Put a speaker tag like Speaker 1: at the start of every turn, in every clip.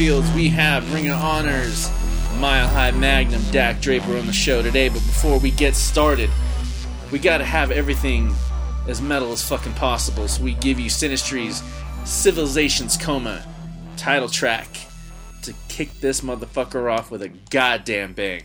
Speaker 1: Minefields. We have Ring of Honors, Mile High Magnum, Dak Draper on the show today. But before we get started, we gotta have everything as metal as fucking possible. So we give you Sinistry's Civilization's Coma title track to kick this motherfucker off with a goddamn bang.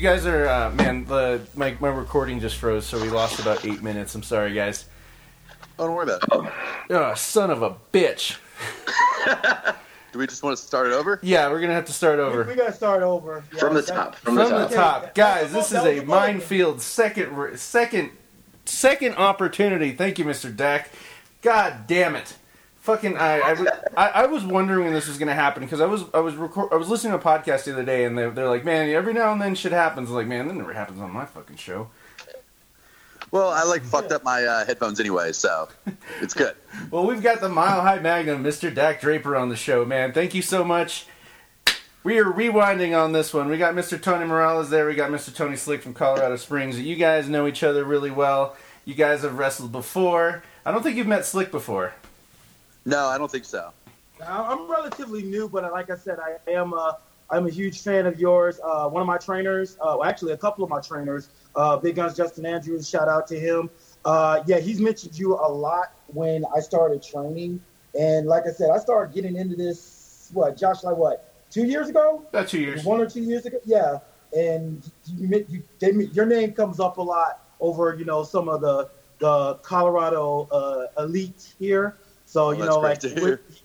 Speaker 1: Guys are, uh, man. The my my recording just froze, so we lost about eight minutes. I'm sorry, guys.
Speaker 2: Oh, don't worry about it.
Speaker 1: Oh, son of a bitch.
Speaker 2: Do we just want to start it over?
Speaker 1: Yeah, we're gonna have to start over
Speaker 3: We gotta start over. Yeah,
Speaker 4: From the
Speaker 3: that-
Speaker 4: top. From,
Speaker 1: from
Speaker 4: the
Speaker 1: the
Speaker 4: top.
Speaker 1: top, guys. This is a minefield second, second, second opportunity. Thank you, Mr. Dak. God damn it. Fucking, I, I, w- I- I was wondering when this was gonna happen because I was, I was record, I was listening to a podcast the other day and they, they're like, man, every now and then shit happens. I'm like, man, that never happens on my fucking show.
Speaker 2: Well, I like fucked up my uh, headphones anyway, so it's good.
Speaker 1: well, we've got the Mile High Magnum, Mr. Dak Draper, on the show, man. Thank you so much. We are rewinding on this one. We got Mr. Tony Morales there. We got Mr. Tony Slick from Colorado Springs. You guys know each other really well. You guys have wrestled before. I don't think you've met Slick before.
Speaker 2: No, I don't think so.
Speaker 3: I'm relatively new, but like I said, I am a, I'm a huge fan of yours. Uh, one of my trainers, uh, well, actually a couple of my trainers, uh, Big Guns Justin Andrews, shout out to him. Uh, yeah, he's mentioned you a lot when I started training, and like I said, I started getting into this. What, Josh? Like what? two years ago.
Speaker 1: About two years.
Speaker 3: One or two years ago. Yeah, and you, you, they, your name comes up a lot over you know some of the the Colorado uh, elite here. So
Speaker 2: oh,
Speaker 3: you know, like,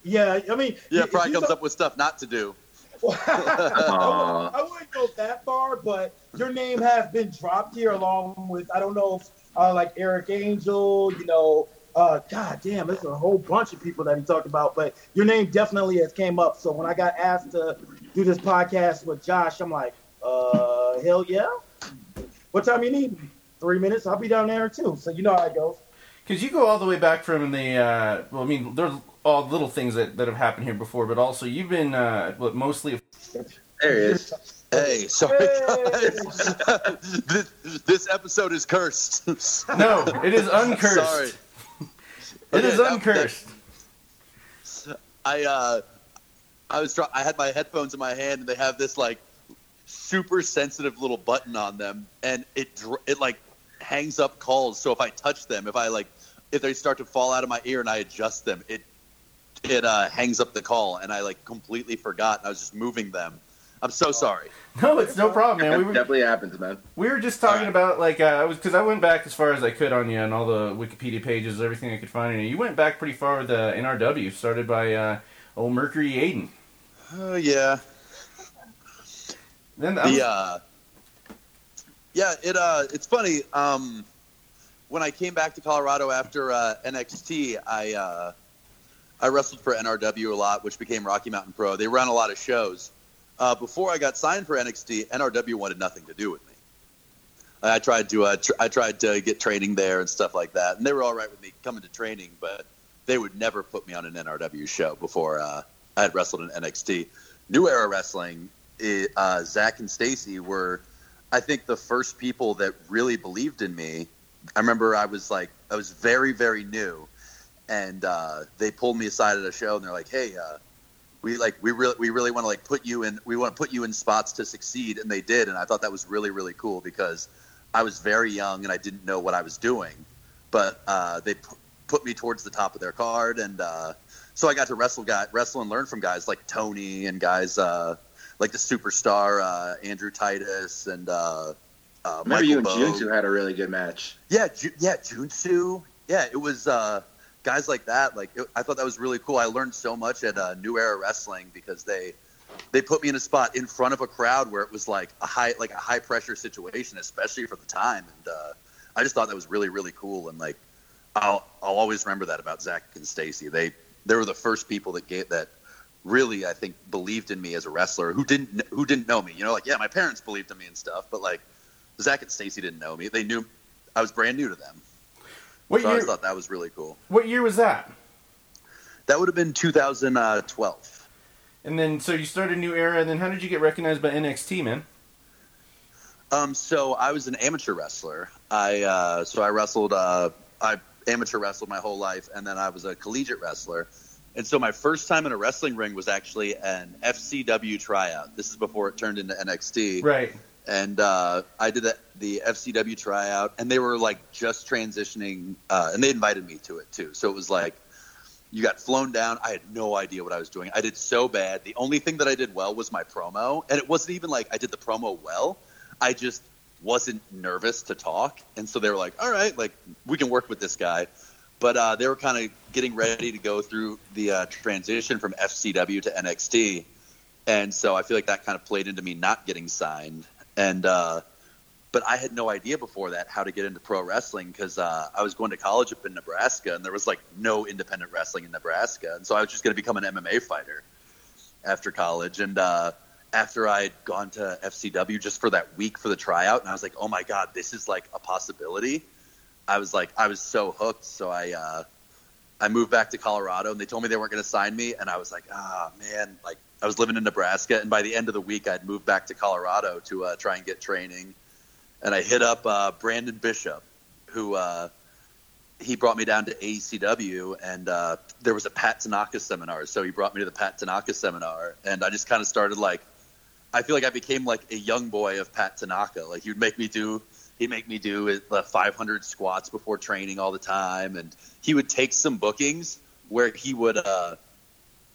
Speaker 3: yeah, I mean,
Speaker 2: yeah, probably comes up with stuff not to do.
Speaker 3: I, I, wouldn't go that far, but your name has been dropped here along with I don't know, uh, like Eric Angel, you know, uh, God damn, there's a whole bunch of people that he talked about, but your name definitely has came up. So when I got asked to do this podcast with Josh, I'm like, uh, hell yeah. What time you need? Three minutes. I'll be down there too. So you know how it goes.
Speaker 1: Because you go all the way back from the, uh, well, I mean, there's all little things that, that have happened here before, but also you've been, uh, what, mostly.
Speaker 2: There he is. Hey, sorry hey. this, this episode is cursed.
Speaker 1: no, it is uncursed. Sorry. It okay, is uncursed.
Speaker 2: That, I uh, I was I had my headphones in my hand, and they have this like super sensitive little button on them, and it it like hangs up calls. So if I touch them, if I like if they start to fall out of my ear and I adjust them, it it uh, hangs up the call, and I like completely forgot. I was just moving them, I'm so sorry.
Speaker 1: No, it's no problem, man.
Speaker 4: We were, definitely happens, man.
Speaker 1: We were just talking right. about like uh, was because I went back as far as I could on you and all the Wikipedia pages, everything I could find on you. You went back pretty far with uh, NRW, started by uh, old Mercury Aiden.
Speaker 2: Oh yeah. Then the uh, yeah, it uh, it's funny. Um, when I came back to Colorado after uh, NXT, I uh, I wrestled for NRW a lot, which became Rocky Mountain Pro. They ran a lot of shows uh, before I got signed for NXT, NRW wanted nothing to do with me. I tried to uh, tr- I tried to get training there and stuff like that, and they were all right with me coming to training, but they would never put me on an NRW show before uh, I had wrestled in NXT. New Era Wrestling, it, uh, Zach and Stacy were, I think, the first people that really believed in me. I remember I was like, I was very, very new, and uh, they pulled me aside at a show, and they're like, "Hey, uh, we like we really we really want to like put you in we want to put you in spots to succeed and they did and I thought that was really really cool because I was very young and I didn't know what I was doing but uh, they put me towards the top of their card and uh, so I got to wrestle guy wrestle and learn from guys like Tony and guys uh, like the superstar uh, Andrew Titus and uh,
Speaker 4: uh, Remember Michael you and Bo. Junsu had a really good match.
Speaker 2: Yeah, Ju- yeah, Junsu. Yeah, it was guys like that, like it, I thought that was really cool. I learned so much at uh, New Era Wrestling because they they put me in a spot in front of a crowd where it was like a high like a high pressure situation, especially for the time. And uh, I just thought that was really really cool. And like I'll I'll always remember that about Zach and Stacy. They they were the first people that gave that really I think believed in me as a wrestler who didn't who didn't know me. You know, like yeah, my parents believed in me and stuff, but like Zach and Stacy didn't know me. They knew I was brand new to them. What so year? I thought that was really cool.
Speaker 1: What year was that?
Speaker 2: That would have been 2012.
Speaker 1: And then, so you started a new era. And then, how did you get recognized by NXT, man?
Speaker 2: Um, so I was an amateur wrestler. I uh, so I wrestled. Uh, I amateur wrestled my whole life, and then I was a collegiate wrestler. And so my first time in a wrestling ring was actually an FCW tryout. This is before it turned into NXT.
Speaker 1: Right
Speaker 2: and uh, I did the, the, FCW tryout, and they were like just transitioning, uh, and they invited me to it too. So it was like you got flown down. I had no idea what I was doing. I did so bad. The only thing that I did well was my promo, and it wasn't even like I did the promo well. I just wasn't nervous to talk, and so they were like, "All right, like we can work with this guy." But uh, they were kind of getting ready to go through the uh, transition from FCW to NXT, and so I feel like that kind of played into me not getting signed and uh, but I had no idea before that how to get into pro wrestling because uh, I was going to college up in Nebraska and there was like no independent wrestling in Nebraska, and so I was just going to become an MMA fighter after college. And uh, after I had gone to FCW just for that week for the tryout, and I was like, oh my god, this is like a possibility. I was like, I was so hooked. So I, uh, I moved back to Colorado, and they told me they weren't going to sign me, and I was like, ah, man, like I was living in Nebraska, and by the end of the week, I'd moved back to Colorado to uh, try and get training, and I hit up uh, Brandon Bishop, who uh, he brought me down to AECW, and uh, there was a Pat Tanaka seminar, so he brought me to the Pat Tanaka seminar, and I just kind of started like, I feel like I became like a young boy of Pat Tanaka, like he would make me do he'd make me do the 500 squats before training all the time, and he would take some bookings where he would uh,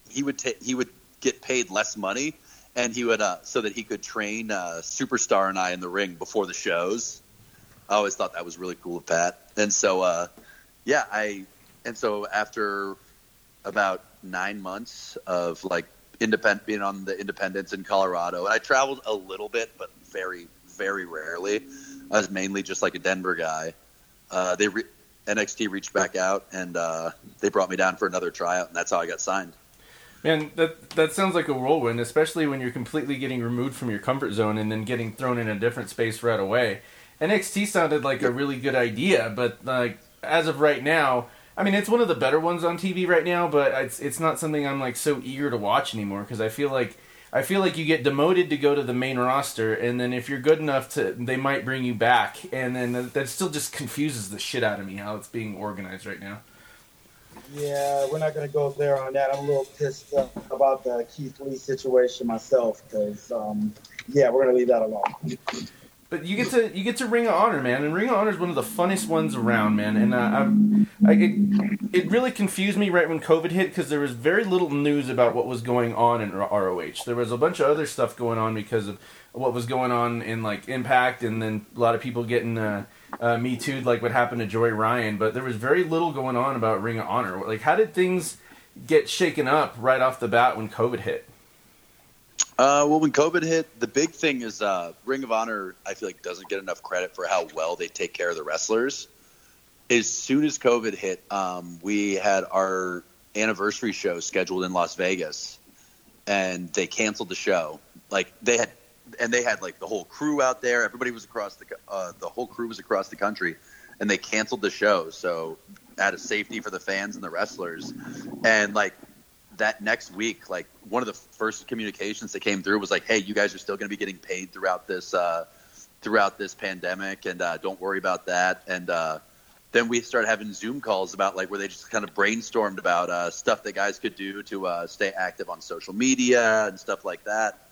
Speaker 2: he would ta- he would get paid less money, and he would uh, so that he could train uh, Superstar and I in the ring before the shows. I always thought that was really cool of Pat, and so uh, yeah, I and so after about nine months of like independent being on the independence in Colorado, and I traveled a little bit, but very very rarely. I was mainly just like a Denver guy. Uh, they re- NXT reached back out and uh, they brought me down for another tryout, and that's how I got signed.
Speaker 5: Man, that that sounds like a whirlwind, especially when you're completely getting removed from your comfort zone and then getting thrown in a different space right away. NXT sounded like a really good idea, but like as of right now, I mean, it's one of the better ones on TV right now, but it's it's not something I'm like so eager to watch anymore because I feel like I feel like you get demoted to go to the main roster, and then if you're good enough to, they might bring you back, and then that, that still just confuses the shit out of me how it's being organized right now.
Speaker 3: Yeah, we're not going to go there on that. I'm a little pissed about the Keith Lee situation myself because, um, yeah, we're going to leave that alone.
Speaker 5: But you get to you get to Ring of Honor, man, and Ring of Honor is one of the funnest ones around, man. And uh, I, it, it really confused me right when COVID hit because there was very little news about what was going on in ROH. There was a bunch of other stuff going on because of what was going on in like Impact, and then a lot of people getting uh, uh, me too, like what happened to Joey Ryan. But there was very little going on about Ring of Honor. Like, how did things get shaken up right off the bat when COVID hit?
Speaker 2: Uh, well, when COVID hit, the big thing is uh, Ring of Honor. I feel like doesn't get enough credit for how well they take care of the wrestlers. As soon as COVID hit, um, we had our anniversary show scheduled in Las Vegas, and they canceled the show. Like they had, and they had like the whole crew out there. Everybody was across the uh, the whole crew was across the country, and they canceled the show. So out of safety for the fans and the wrestlers, and like that next week, like one of the first communications that came through was like, "Hey, you guys are still going to be getting paid throughout this uh, throughout this pandemic, and uh, don't worry about that." And uh, then we started having Zoom calls about like where they just kind of brainstormed about uh, stuff that guys could do to uh, stay active on social media and stuff like that.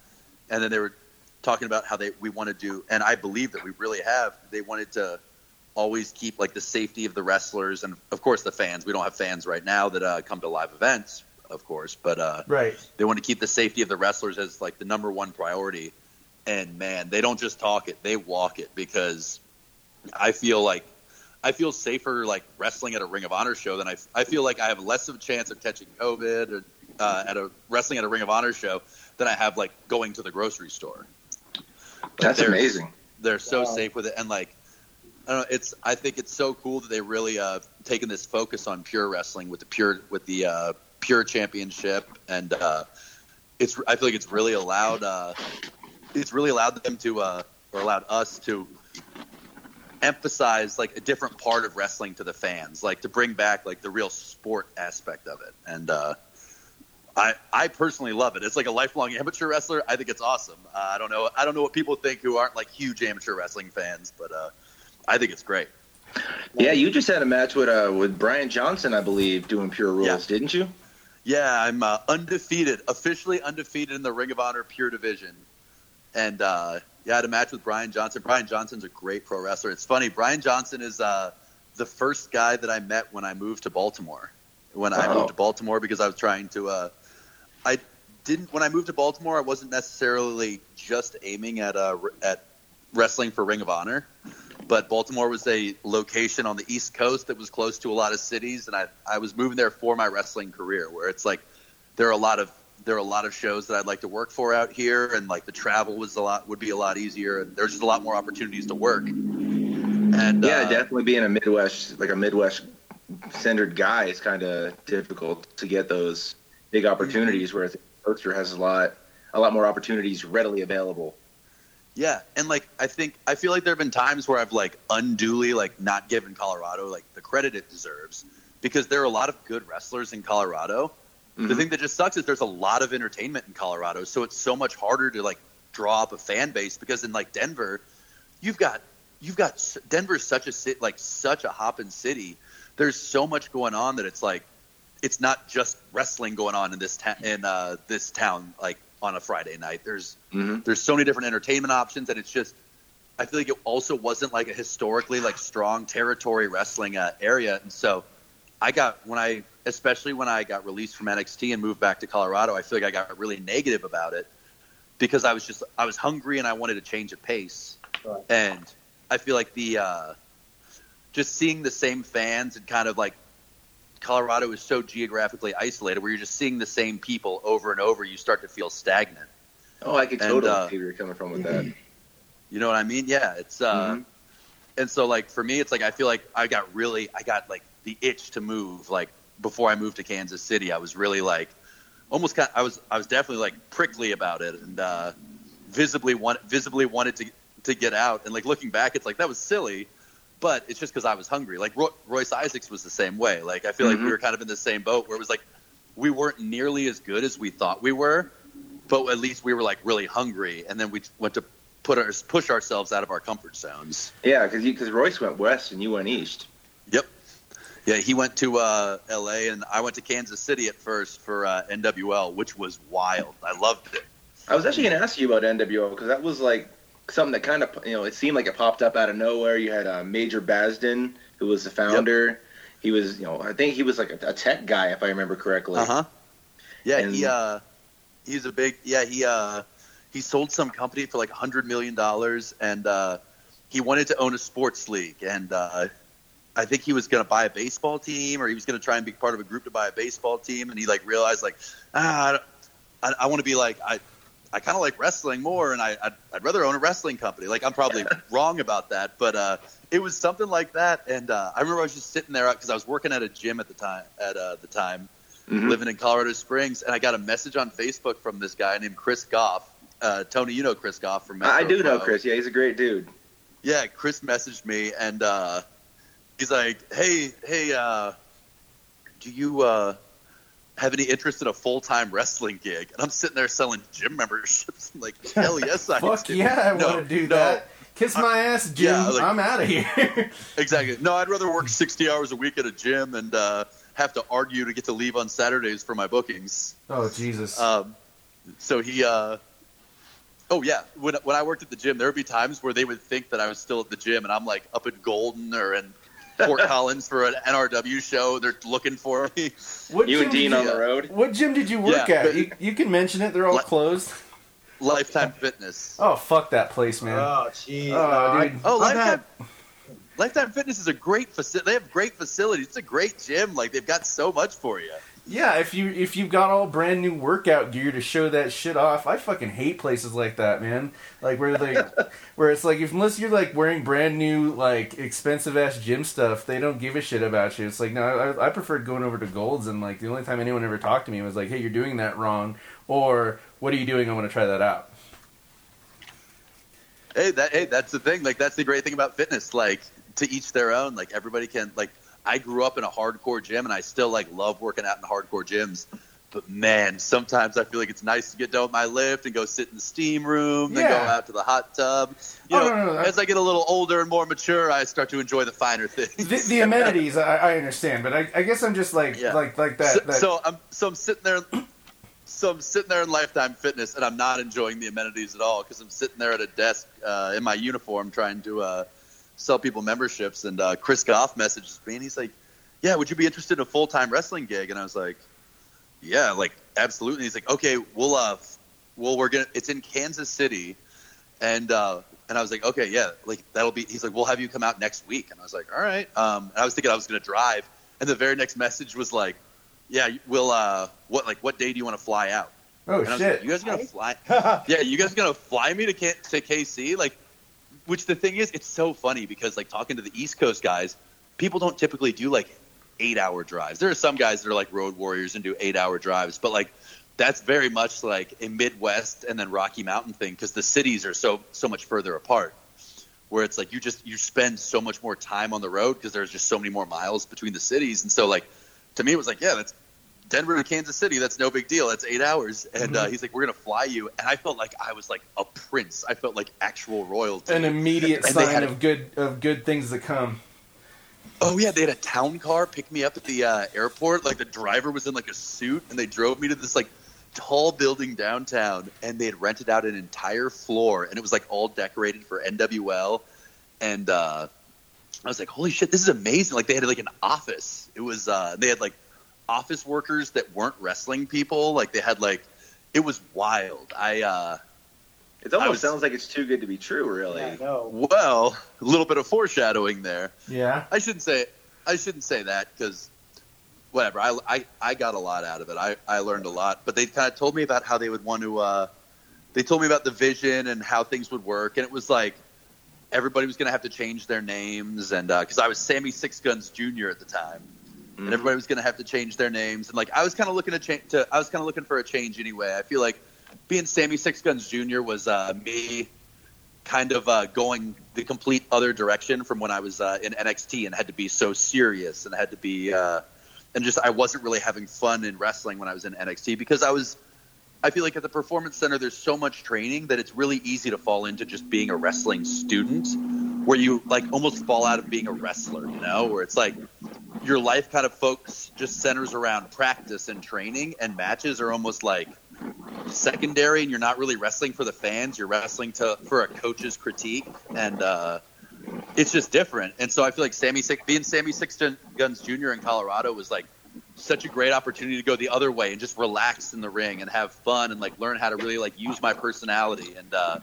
Speaker 2: And then they were talking about how they we want to do, and I believe that we really have. They wanted to always keep like the safety of the wrestlers and of course the fans. We don't have fans right now that uh, come to live events of course, but uh,
Speaker 5: right.
Speaker 2: They want to keep the safety of the wrestlers as like the number one priority. And man, they don't just talk it; they walk it because I feel like I feel safer like wrestling at a Ring of Honor show than I. I feel like I have less of a chance of catching COVID or, uh, at a wrestling at a Ring of Honor show than I have like going to the grocery store.
Speaker 4: But That's they're, amazing.
Speaker 2: They're so wow. safe with it, and like I don't know. It's I think it's so cool that they really uh, taken this focus on pure wrestling with the pure with the uh, pure championship, and uh, it's I feel like it's really allowed uh, it's really allowed them to uh, or allowed us to emphasize like a different part of wrestling to the fans, like to bring back like the real sport aspect of it, and. Uh, I, I personally love it. It's like a lifelong amateur wrestler. I think it's awesome. Uh, I don't know. I don't know what people think who aren't like huge amateur wrestling fans, but uh, I think it's great.
Speaker 4: Yeah, you just had a match with uh, with Brian Johnson, I believe, doing Pure Rules, yeah. didn't you?
Speaker 2: Yeah, I'm uh, undefeated, officially undefeated in the Ring of Honor Pure Division, and uh, yeah, I had a match with Brian Johnson. Brian Johnson's a great pro wrestler. It's funny, Brian Johnson is uh, the first guy that I met when I moved to Baltimore. When I moved to Baltimore because I was trying to, uh, I didn't when I moved to Baltimore, I wasn't necessarily just aiming at uh, at wrestling for Ring of Honor but Baltimore was a location on the East Coast that was close to a lot of cities, and I I was moving there for my wrestling career, where it's like there are a lot of there are a lot of shows that I'd like to work for out here, and like the travel was a lot would be a lot easier, and there's just a lot more opportunities to work.
Speaker 4: And yeah, uh, definitely being a Midwest like a Midwest centered guy is kind of difficult to get those big opportunities, whereas Coaster has a lot a lot more opportunities readily available.
Speaker 2: Yeah, and like I think I feel like there have been times where I've like unduly like not given Colorado like the credit it deserves because there are a lot of good wrestlers in Colorado. Mm-hmm. The thing that just sucks is there's a lot of entertainment in Colorado, so it's so much harder to like draw up a fan base because in like Denver, you've got you've got Denver's such a city, like such a hopping city. There's so much going on that it's like it's not just wrestling going on in this ta- in uh, this town like on a Friday night. There's mm-hmm. there's so many different entertainment options, and it's just I feel like it also wasn't like a historically like strong territory wrestling uh, area, and so I got when I especially when I got released from NXT and moved back to Colorado, I feel like I got really negative about it because I was just I was hungry and I wanted to change a pace, right. and I feel like the uh, just seeing the same fans and kind of like Colorado is so geographically isolated where you're just seeing the same people over and over, you start to feel stagnant.
Speaker 4: Oh, I can totally uh, see where you're coming from with that.
Speaker 2: You know what I mean? Yeah, it's uh, mm-hmm. and so like for me, it's like I feel like I got really, I got like the itch to move. Like before I moved to Kansas City, I was really like almost kind. Of, I was I was definitely like prickly about it and uh, visibly want visibly wanted to to get out. And like looking back, it's like that was silly but it's just because I was hungry. Like Roy- Royce Isaacs was the same way. Like I feel mm-hmm. like we mm-hmm. were kind of in the same boat where it was like we weren't nearly as good as we thought we were, but at least we were like really hungry, and then we went to put our push ourselves out of our comfort zones.
Speaker 4: Yeah, because because Royce went west and you went east.
Speaker 2: Yep. Yeah, he went to uh, L.A. and I went to Kansas City at first for uh, NWL, which was wild. I loved it.
Speaker 4: I was actually going to ask you about NWL because that was like something that kind of you know it seemed like it popped up out of nowhere. You had uh, Major Basden, who was the founder. Yep. He was you know I think he was like a, a tech guy if I remember correctly.
Speaker 2: Uh huh. Yeah, and, he uh he's a big yeah he uh he sold some company for like a hundred million dollars and uh he wanted to own a sports league and uh I think he was going to buy a baseball team, or he was going to try and be part of a group to buy a baseball team. And he like realized like, ah, I, I want to be like I I kind of like wrestling more, and I, I'd, I'd, rather own a wrestling company. Like I'm probably wrong about that, but uh, it was something like that. And uh, I remember I was just sitting there because I was working at a gym at the time. At uh, the time, mm-hmm. living in Colorado Springs, and I got a message on Facebook from this guy named Chris Goff. Uh, Tony, you know Chris Goff from Metro
Speaker 4: I do know Chris. Yeah, he's a great dude.
Speaker 2: Yeah, Chris messaged me, and uh, he's like, "Hey, hey, uh, do you?" Have any interest in a full time wrestling gig? And I'm sitting there selling gym memberships. I'm like, hell yes, I
Speaker 5: Fuck do. yeah, I no, want to do no. that. Kiss my ass, gym. Yeah, like, I'm out of here.
Speaker 2: exactly. No, I'd rather work 60 hours a week at a gym and uh, have to argue to get to leave on Saturdays for my bookings.
Speaker 5: Oh Jesus.
Speaker 2: Um, so he. Uh, oh yeah, when when I worked at the gym, there would be times where they would think that I was still at the gym, and I'm like up in Golden or in Fort Collins for an NRW show. They're looking for me.
Speaker 4: What you and Dean on the road.
Speaker 5: What gym did you work yeah, at? You, you, can mention it. They're all li- closed.
Speaker 2: Lifetime Fitness.
Speaker 5: Oh fuck that place, man.
Speaker 3: Oh jeez. Oh,
Speaker 2: dude. oh Lifetime. Lifetime Fitness is a great facility. They have great facilities. It's a great gym. Like they've got so much for you.
Speaker 5: Yeah, if you if you've got all brand new workout gear to show that shit off, I fucking hate places like that, man. Like where they where it's like if unless you're like wearing brand new like expensive ass gym stuff, they don't give a shit about you. It's like no, I, I preferred going over to Gold's and like the only time anyone ever talked to me was like, hey, you're doing that wrong, or what are you doing? I want to try that out.
Speaker 2: Hey, that hey, that's the thing. Like that's the great thing about fitness. Like to each their own. Like everybody can like I grew up in a hardcore gym, and I still like love working out in hardcore gyms. But man, sometimes I feel like it's nice to get done with my lift and go sit in the steam room, then yeah. go out to the hot tub. You oh, know, no, no, no. as I get a little older and more mature, I start to enjoy the finer things.
Speaker 5: The, the amenities, I, I, understand, but I, I, guess I'm just like yeah. like like that
Speaker 2: so,
Speaker 5: that.
Speaker 2: so, I'm so I'm sitting there. So I'm sitting there in Lifetime Fitness, and I'm not enjoying the amenities at all because I'm sitting there at a desk uh, in my uniform trying to uh, sell people memberships. And uh, Chris Goff messages me, and he's like, "Yeah, would you be interested in a full time wrestling gig?" And I was like, "Yeah, like absolutely." He's like, "Okay, we'll uh, well, we're gonna. It's in Kansas City, and uh, and I was like, okay, yeah, like that'll be. He's like, we'll have you come out next week, and I was like, all right. Um, and I was thinking I was gonna drive, and the very next message was like, yeah, we'll uh, what like what day do you want to fly out?
Speaker 5: Oh shit! Like,
Speaker 2: you guys gonna fly? yeah, you guys gonna fly me to K- to KC? Like, which the thing is, it's so funny because like talking to the East Coast guys, people don't typically do like eight hour drives. There are some guys that are like road warriors and do eight hour drives, but like that's very much like a Midwest and then Rocky Mountain thing because the cities are so so much further apart. Where it's like you just you spend so much more time on the road because there's just so many more miles between the cities, and so like to me it was like yeah that's Denver to Kansas City that's no big deal that's eight hours, and uh, he's like we're gonna fly you, and I felt like I was like a prince, I felt like actual royalty,
Speaker 5: An immediate
Speaker 2: And
Speaker 5: sign
Speaker 2: had-
Speaker 5: of good of good things to come.
Speaker 2: Oh yeah, they had a town car pick me up at the uh, airport. Like the driver was in like a suit, and they drove me to this like tall building downtown, and they had rented out an entire floor, and it was like all decorated for NWL. And uh, I was like, "Holy shit, this is amazing!" Like they had like an office. It was uh, they had like office workers that weren't wrestling people. Like they had like it was wild. I uh,
Speaker 4: It almost
Speaker 2: was-
Speaker 4: sounds like it's too good to be true, really.
Speaker 3: Yeah, I know.
Speaker 2: well, a little bit of foreshadowing there.
Speaker 5: Yeah.
Speaker 2: I shouldn't say I shouldn't say that because whatever. I, I, I got a lot out of it. I, I learned a lot. But they kind of told me about how they would want to. Uh, they told me about the vision and how things would work, and it was like everybody was going to have to change their names, and because I was Sammy Six Guns Jr. at the time,
Speaker 4: Mhm.
Speaker 2: and everybody was going to have to change their names, and like I was kind of looking to change. To, I was kind of looking for a change anyway. I feel like being Sammy Six Guns Jr. was uh, me kind of uh, going the complete other direction from when I was uh, in NXT and had to be so serious and had to be uh, and just I wasn't really having fun in wrestling when I was in NXT because I was I feel like at the performance center there's so much training that it's really easy to fall into just being a wrestling student where you like almost fall out of being a wrestler, you know, where it's like your life kind of folks just centers around practice and training and matches are almost like secondary and you're not really wrestling for the fans you're wrestling to for a coach's critique and uh it's just different. And so i feel like sammy Six, being sammy six guns jr in colorado was like such a great opportunity to go the other way and just relax in the ring and have fun and like learn how to really like use my personality. And uh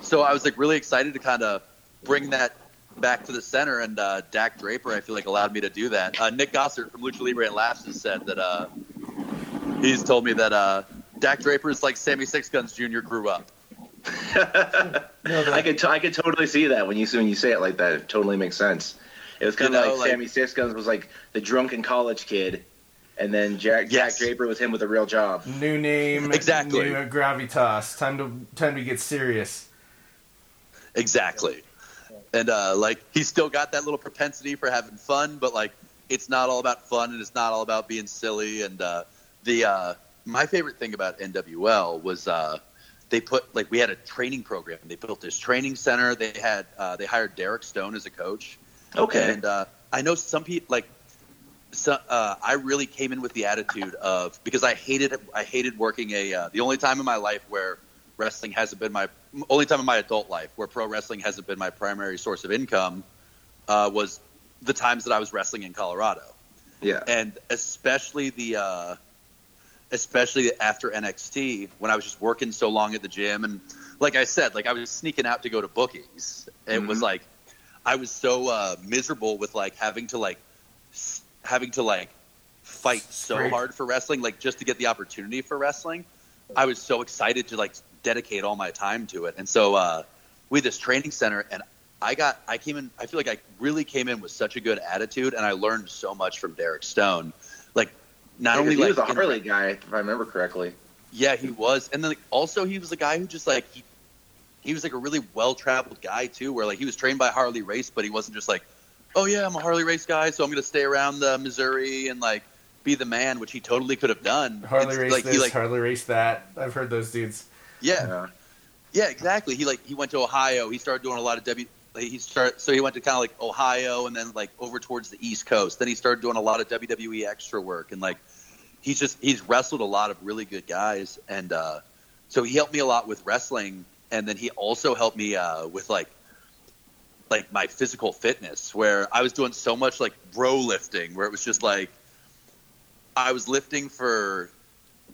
Speaker 2: so i was like really excited to kind of bring that back to the center and uh dak draper i feel like allowed me to do that uh nick gossert from lucha libre and laughs has said that uh he's told me that uh Dak Draper is like Sammy Six Guns Jr. grew up.
Speaker 4: I could t- I could totally see that when you when you say it like that. It totally makes sense. It was kind
Speaker 2: You
Speaker 4: of
Speaker 2: know,
Speaker 4: like,
Speaker 2: like-
Speaker 4: Sammy Six Guns was like the drunken college kid, and then Jack,
Speaker 2: Yes.
Speaker 4: Jack Draper was him with a real job.
Speaker 5: New name.
Speaker 2: Exactly.
Speaker 5: New gravitas. Time to time to get serious.
Speaker 2: Exactly. And uh, like he's still got that little propensity for having fun, but like it's not all about fun and it's not all about being silly. And uh, the uh, my favorite thing about NWL was uh, they put like we had a training program. And they built this training center. They had uh, they hired Derek Stone as a coach.
Speaker 4: Okay.
Speaker 2: And uh, I know some people like. So, uh, I really came in with the attitude of because I hated I hated working a uh, the only time in my life where wrestling hasn't been my only time in my adult life where pro wrestling hasn't been my primary source of income uh, was the times that I was wrestling in Colorado
Speaker 4: yeah.
Speaker 2: and especially the uh, especially after NXT when I was just working so long at the gym and like I said like I was sneaking out to go to bookings it was
Speaker 4: Mhm.
Speaker 2: like I was so uh, miserable with like having to like s- having to like fight so hard for wrestling like just to get the opportunity for wrestling I was so excited to like dedicate all my time to it and so uh, we had this training center and I got I came in I feel like I really came in with such a good attitude and I learned so much from Derek Stone. Like not only
Speaker 4: he
Speaker 2: like
Speaker 4: was a
Speaker 2: in-
Speaker 4: Harley guy, if I remember correctly.
Speaker 2: yeah, he was. And then like, also he was a guy who just like he he was like a really well traveled guy too, where like he was trained by Harley Race, but he wasn't just like, Oh yeah, I'm a Harley Race guy, so I'm gonna stay around the Missouri and like be the man, which he totally could have done.
Speaker 5: Harley
Speaker 2: It's
Speaker 5: race
Speaker 2: like
Speaker 5: this,
Speaker 2: he like
Speaker 5: Harley race that. I've heard those dudes.
Speaker 2: Yeah,
Speaker 4: Yeah.
Speaker 2: Yeah, exactly. He like he went to Ohio. He started doing a lot of W. like, He started so he went to kind of like Ohio and then like over towards the East Coast. Then he started doing a lot of WWE extra work and like he's just he's wrestled a lot of really good guys and uh, so he helped me a lot with wrestling and then he also helped me uh, with like like my physical fitness where I was doing so much like bro lifting where it was just like I was lifting for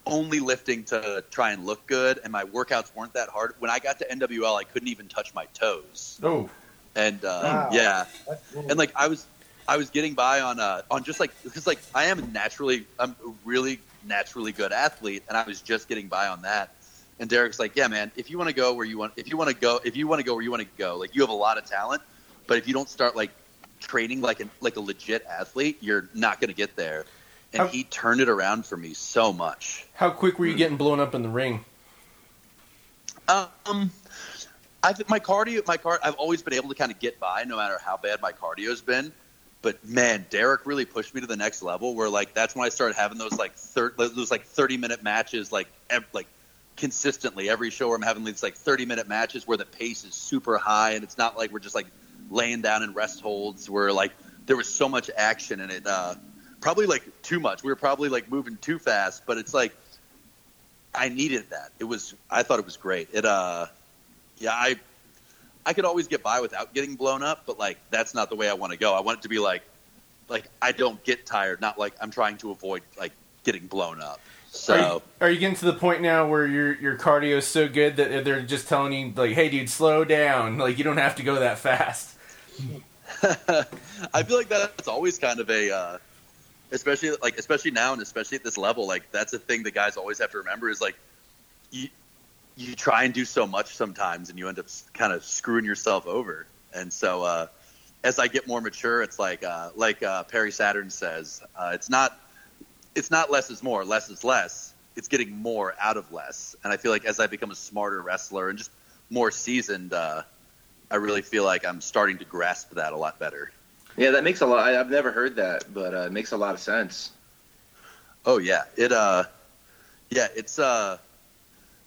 Speaker 2: only lifting to try and look good and my workouts weren't that hard. When I got to NWL I couldn't even touch my toes.
Speaker 5: Oh,
Speaker 2: And uh,
Speaker 3: Wow.
Speaker 2: yeah,
Speaker 3: cool.
Speaker 2: and like I was, I was getting by on uh on just like because like I am naturally I'm a really naturally good athlete, and I was just getting by on that. And Derek's like, yeah, man, if you want to go where you want, if you want to go, if you want to go where you want to go, like you have a lot of talent, but if you don't start like training like a like a legit athlete, you're not going to get there. And how, he turned it around for me so much.
Speaker 5: How quick were you getting blown up in the ring?
Speaker 2: Um, I think my cardio, my car, I've always been able to kind of get by no matter how bad my cardio's been. But man, Derek really pushed me to the next level. Where like that's when I started having those like thir- those like thirty minute matches, like ev- like consistently every show. Where I'm having these like thirty minute matches where the pace is super high, and it's not like we're just like laying down in rest holds. Where like there was so much action in it. Uh, probably like too much. We were probably like moving too fast, but it's like I needed that. It was I thought it was great. It uh yeah, I I could always get by without getting blown up, but like that's not the way I want to go. I want it to be like like I don't get tired, not like I'm trying to avoid like getting blown up. So
Speaker 5: are you, are you getting to the point now where your your cardio is so good that they're just telling you like, "Hey, dude, slow down. Like you don't have to go that fast."
Speaker 2: I feel like that's always kind of a, uh, especially like especially now and especially at this level, like that's a thing that guys always have to remember is like, you you try and do so much sometimes, and you end up kind of screwing yourself over. And so, uh, as I get more mature, it's like uh, like uh, Perry Saturn says, uh, it's not it's not less is more, less is less. It's getting more out of less. And I feel like as I become a smarter wrestler and just more seasoned, uh, I really feel like I'm starting to grasp that a lot better.
Speaker 4: Yeah, that makes a lot. I've never heard that, but uh, it makes a lot of sense.
Speaker 2: Oh yeah, it uh, yeah, it's uh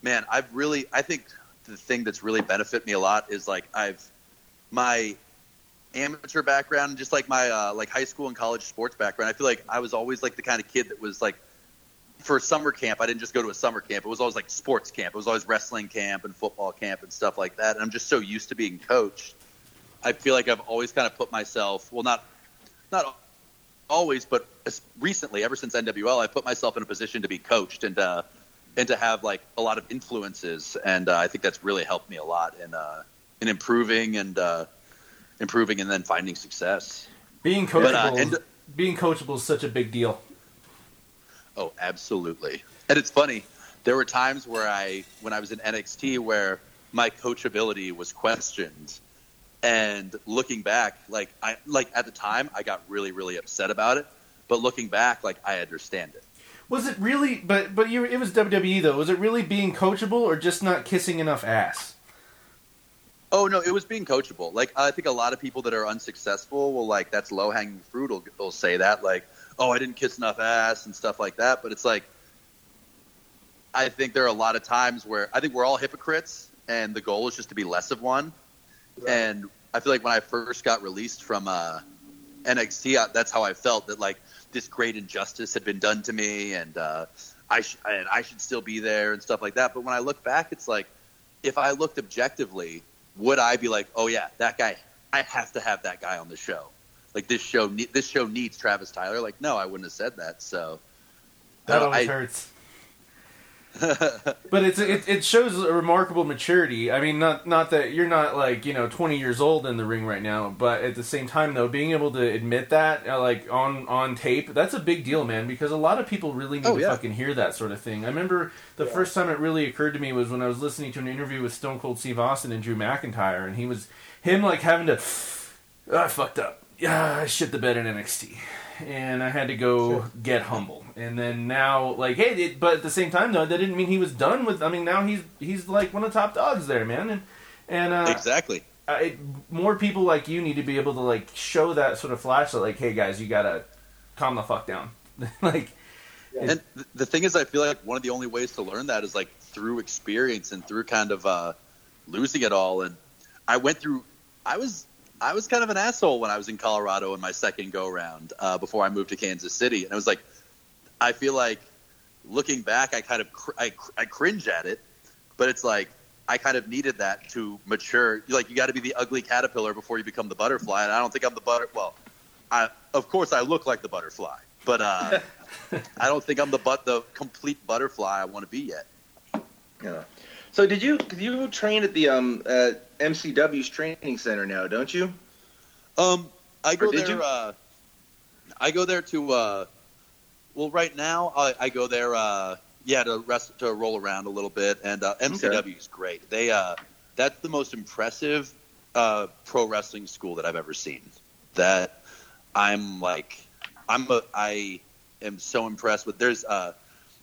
Speaker 2: man, I've really, I think the thing that's really benefited me a lot is like I've my amateur background, just like my uh, like high school and college sports background. I feel like I was always like the kind of kid that was like for summer camp. I didn't just go to a summer camp. It was always like sports camp. It was always wrestling camp and football camp and stuff like that. And I'm just so used to being coached. I feel like I've always kind of put myself, well, not not always, but recently, ever since NWL, I put myself in a position to be coached and. Uh, and to have like a lot of influences, and uh, I think that's really helped me a lot in uh, in improving and uh, improving, and then finding success.
Speaker 5: Being coachable, but, uh, and, being coachable is such a big deal.
Speaker 2: Oh, absolutely. And it's funny. There were times where I, when I was in NXT, where my coachability was questioned, and looking back, like I, like at the time, I got really, really upset about it. But looking back, like I understand it.
Speaker 5: Was it really? But but you, it was WWE though. Was it really being coachable or just not kissing enough ass?
Speaker 2: Oh no, it was being coachable. Like I think a lot of people that are unsuccessful will like that's low hanging fruit. Will, will say that like, oh, I didn't kiss enough ass and stuff like that. But it's like, I think there are a lot of times where I think we're all hypocrites, and the goal is just to be less of one. Right. And I feel like when I first got released from uh, NXT, that's how I felt that like this great injustice had been done to me, and uh, I sh- and I should still be there and stuff like that. But when I look back, it's like if I looked objectively, would I be like, oh yeah, that guy, I have to have that guy on the show. Like this show, ne- this show needs Travis Tyler. Like no, I wouldn't have said that. So
Speaker 5: that always I, hurts. but it's it, it shows a remarkable maturity. I mean, not not that you're not like you know 20 years old in the ring right now, but at the same time though, being able to admit that uh, like on on tape, that's a big deal, man. Because a lot of people really need oh, to yeah. fucking hear that sort of thing. I remember the yeah. first time it really occurred to me was when I was listening to an interview with Stone Cold Steve Austin and Drew McIntyre, and he was him like having to, oh, I fucked up. Yeah, I shit the bed in NXT and I had to go sure. get humble. And then now, like, hey, it, but at the same time, though, that didn't mean he was done with. I mean, now he's he's like one of the top dogs there, man. And and uh,
Speaker 2: exactly,
Speaker 5: I, more people like you need to be able to like show that sort of flashlight, like, hey guys, you gotta calm the fuck down, like.
Speaker 2: And the thing is, I feel like one of the only ways to learn that is like through experience and through kind of uh, losing it all. And I went through. I was I was kind of an asshole when I was in Colorado in my second go round uh, before I moved to Kansas City, and I was like, I feel like looking back, I kind of cr- I, cr- I cringe at it, but it's like I kind of needed that to mature. Like you got to be the ugly caterpillar before you become the butterfly, and I don't think I'm the butter. Well, I of course I look like the butterfly, but uh, I don't think I'm the but the complete butterfly I want to be yet.
Speaker 4: Yeah. So did you did you train at the um at MCW's training center now? Don't you?
Speaker 2: Um, I go there. Uh, I go there to. Uh, well, right now I, I go there. Uh, yeah, to rest to roll around a little bit, and uh, MCW okay. is great. They uh, that's the most impressive uh, pro wrestling school that I've ever seen. That I'm like, I'm a I am so impressed with. There's uh,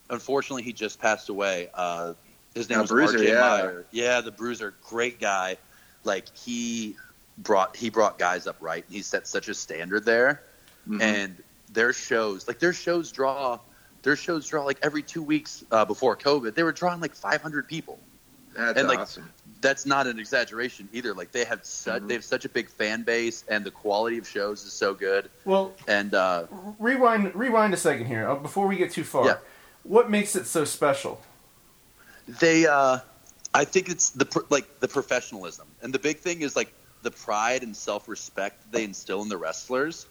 Speaker 2: unfortunately he just passed away. Uh, his name
Speaker 4: Uh,
Speaker 2: was
Speaker 4: Bruiser,
Speaker 2: RJ
Speaker 4: yeah.
Speaker 2: Meyer. Yeah, the Bruiser, great guy. Like he brought he brought guys up right. He set such a standard there,
Speaker 4: Mhm.
Speaker 2: and their shows like their shows draw their shows draw like every two weeks uh, before COVID. They were drawing like 500 people
Speaker 4: That's
Speaker 2: and, like,
Speaker 4: awesome.
Speaker 2: that's not an exaggeration either. Like they have such
Speaker 4: Mhm.
Speaker 2: they have such a big fan base, and the quality of shows is so good.
Speaker 5: Well,
Speaker 2: And uh,
Speaker 5: rewind rewind a second here uh, before we get too far.
Speaker 2: Yeah.
Speaker 5: What makes it so special?
Speaker 2: they, uh, I think it's the like the professionalism, and the big thing is like the pride and self respect they instill in the wrestlers.